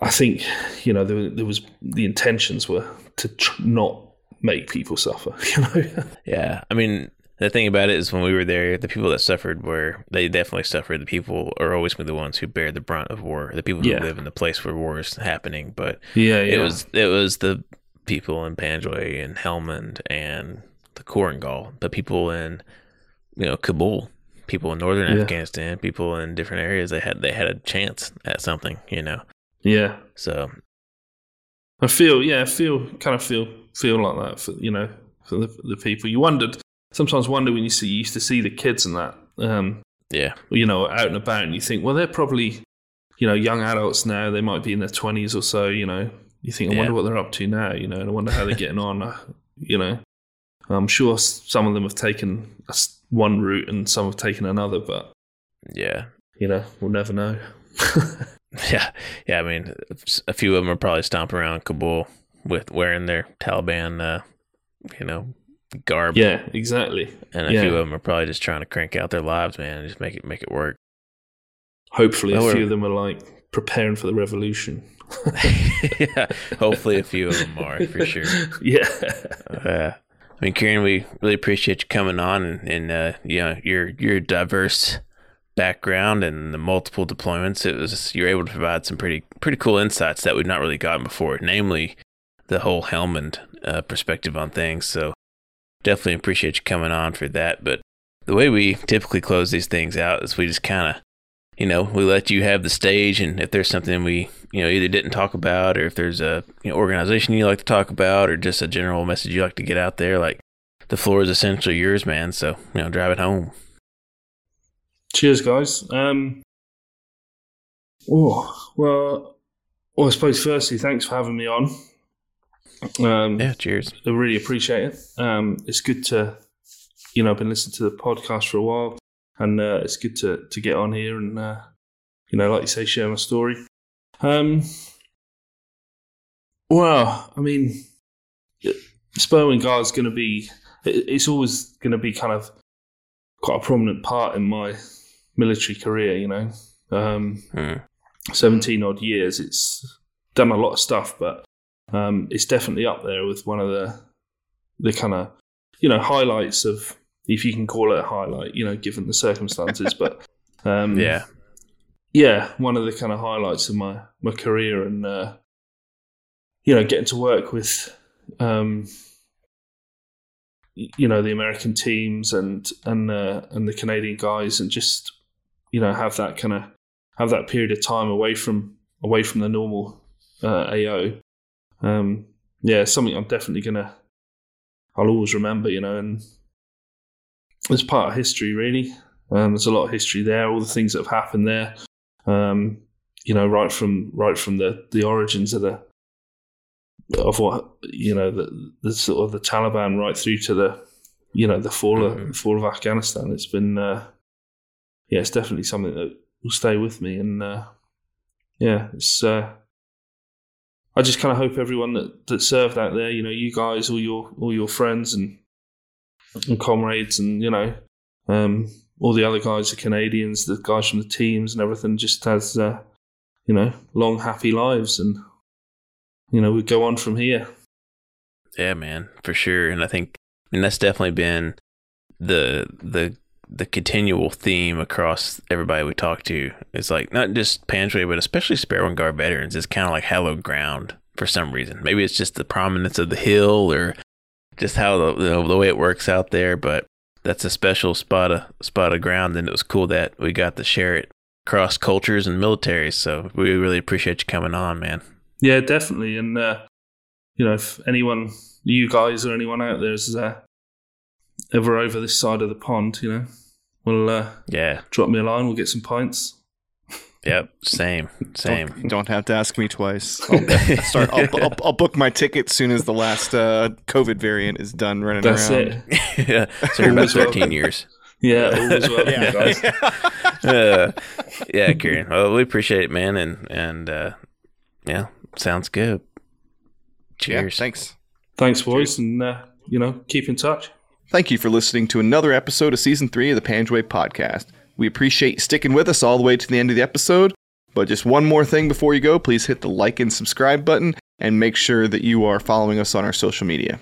i think you know there, there was the intentions were to tr- not make people suffer you know Yeah, I mean, the thing about it is when we were there, the people that suffered were they definitely suffered. The people are always the ones who bear the brunt of war. The people who Yeah. live in the place where war is happening. But yeah it was it was the people in Panjwai and Helmand and the Korangal, the people in you know Kabul, people in northern Yeah. Afghanistan, people in different areas. They had they had a chance at something, you know. yeah So i feel yeah i feel kind of feel feel like that for you know for the, the people you wondered sometimes wonder when you see you used to see the kids and that um yeah, you know, out and about, and you think, well, they're probably, you know, young adults now. They might be in their twenties or so. You know, you think, I wonder what they're up to now. You know, and I wonder how they're getting on. uh, You know, I'm sure some of them have taken one route and some have taken another, but yeah. you know, we'll never know. Yeah, yeah. I mean, a few of them are probably stomping around Kabul with wearing their Taliban, uh, you know, garb, yeah, exactly. and a yeah. few of them are probably just trying to crank out their lives, man, and just make it make it work. Hopefully, a few of them are like preparing for the revolution. yeah, hopefully a few of them are for sure. yeah, Uh, I mean, Kieran, we really appreciate you coming on and, and uh, you know your your diverse background and the multiple deployments. It was you're able to provide some pretty pretty cool insights that we've not really gotten before, namely the whole Helmand uh, perspective on things. So definitely appreciate you coming on for that. But the way we typically close these things out is we just kind of you know, we let you have the stage, and if there's something we, you know, either didn't talk about, or if there's a you know, organization you like to talk about, or just a general message you like to get out there, like the floor is essentially yours, man. So you know, drive it home. Cheers, guys. Um, oh well, well, I suppose firstly, thanks for having me on. Um, Yeah, cheers. I really appreciate it. Um, it's good to, you know, I've been listening to the podcast for a while, and uh, it's good to to get on here and, uh, you know, like you say, share my story. Um, well, I mean, Sperwan Ghar's going to be. It's always going to be kind of quite a prominent part in my military career. You know, um, Hmm. 17 odd years. It's done a lot of stuff, but um, it's definitely up there with one of the the kind of you know highlights of if you can call it a highlight, you know, given the circumstances. but um, Yeah, yeah, one of the kind of highlights of my my career, and uh, you know, getting to work with um, you know the American teams and and uh, and the Canadian guys, and just you know have that kind of have that period of time away from away from the normal uh, AO. Um, yeah, something I'm definitely gonna I'll always remember, you know, and it's part of history, really. Um, there's a lot of history there, all the things that have happened there. Um, you know, right from right from the, the origins of the of what you know the, the sort of the Taliban right through to the you know the fall of Mhm. the fall of Afghanistan. It's been uh, yeah, it's definitely something that will stay with me, and uh, yeah, it's. Uh, I just kind of hope everyone that, that served out there, you know, you guys, all your all your friends and and comrades, and you know, um, all the other guys, the Canadians, the guys from the teams, and everything, just has uh, you know long happy lives, and you know we go on from here. yeah, man, for sure. And I think, and that's definitely been the the the continual theme across everybody we talk to is like not just Panjwai, but especially Sperwan Ghar veterans is kind of like hallowed ground for some reason. Maybe it's just the prominence of the hill or just how the, the, the way it works out there, but that's a special spot of spot of ground, and it was cool that we got to share it across cultures and militaries. So we really appreciate you coming on, man. Yeah, definitely. And uh, you know, if anyone, you guys or anyone out there is uh, ever over this side of the pond, you know, well, uh, yeah, drop me a line. We'll get some pints. Yep, same, same. Don't, don't have to ask me twice. I'll start. I'll, I'll, I'll book my ticket as soon as the last uh, COVID variant is done running That's around. That's it. yeah, so you're about 13 years. Yeah, always welcome, Yeah. guys. uh, yeah, Kieran. Well, we appreciate it, man, and and uh, yeah, sounds good. Yeah, Cheers. thanks. Thanks, boys, and uh, you know, keep in touch. Thank you for listening to another episode of season three of the Panjwai podcast. We appreciate sticking with us all the way to the end of the episode. But just one more thing before you go, please hit the like and subscribe button and make sure that you are following us on our social media.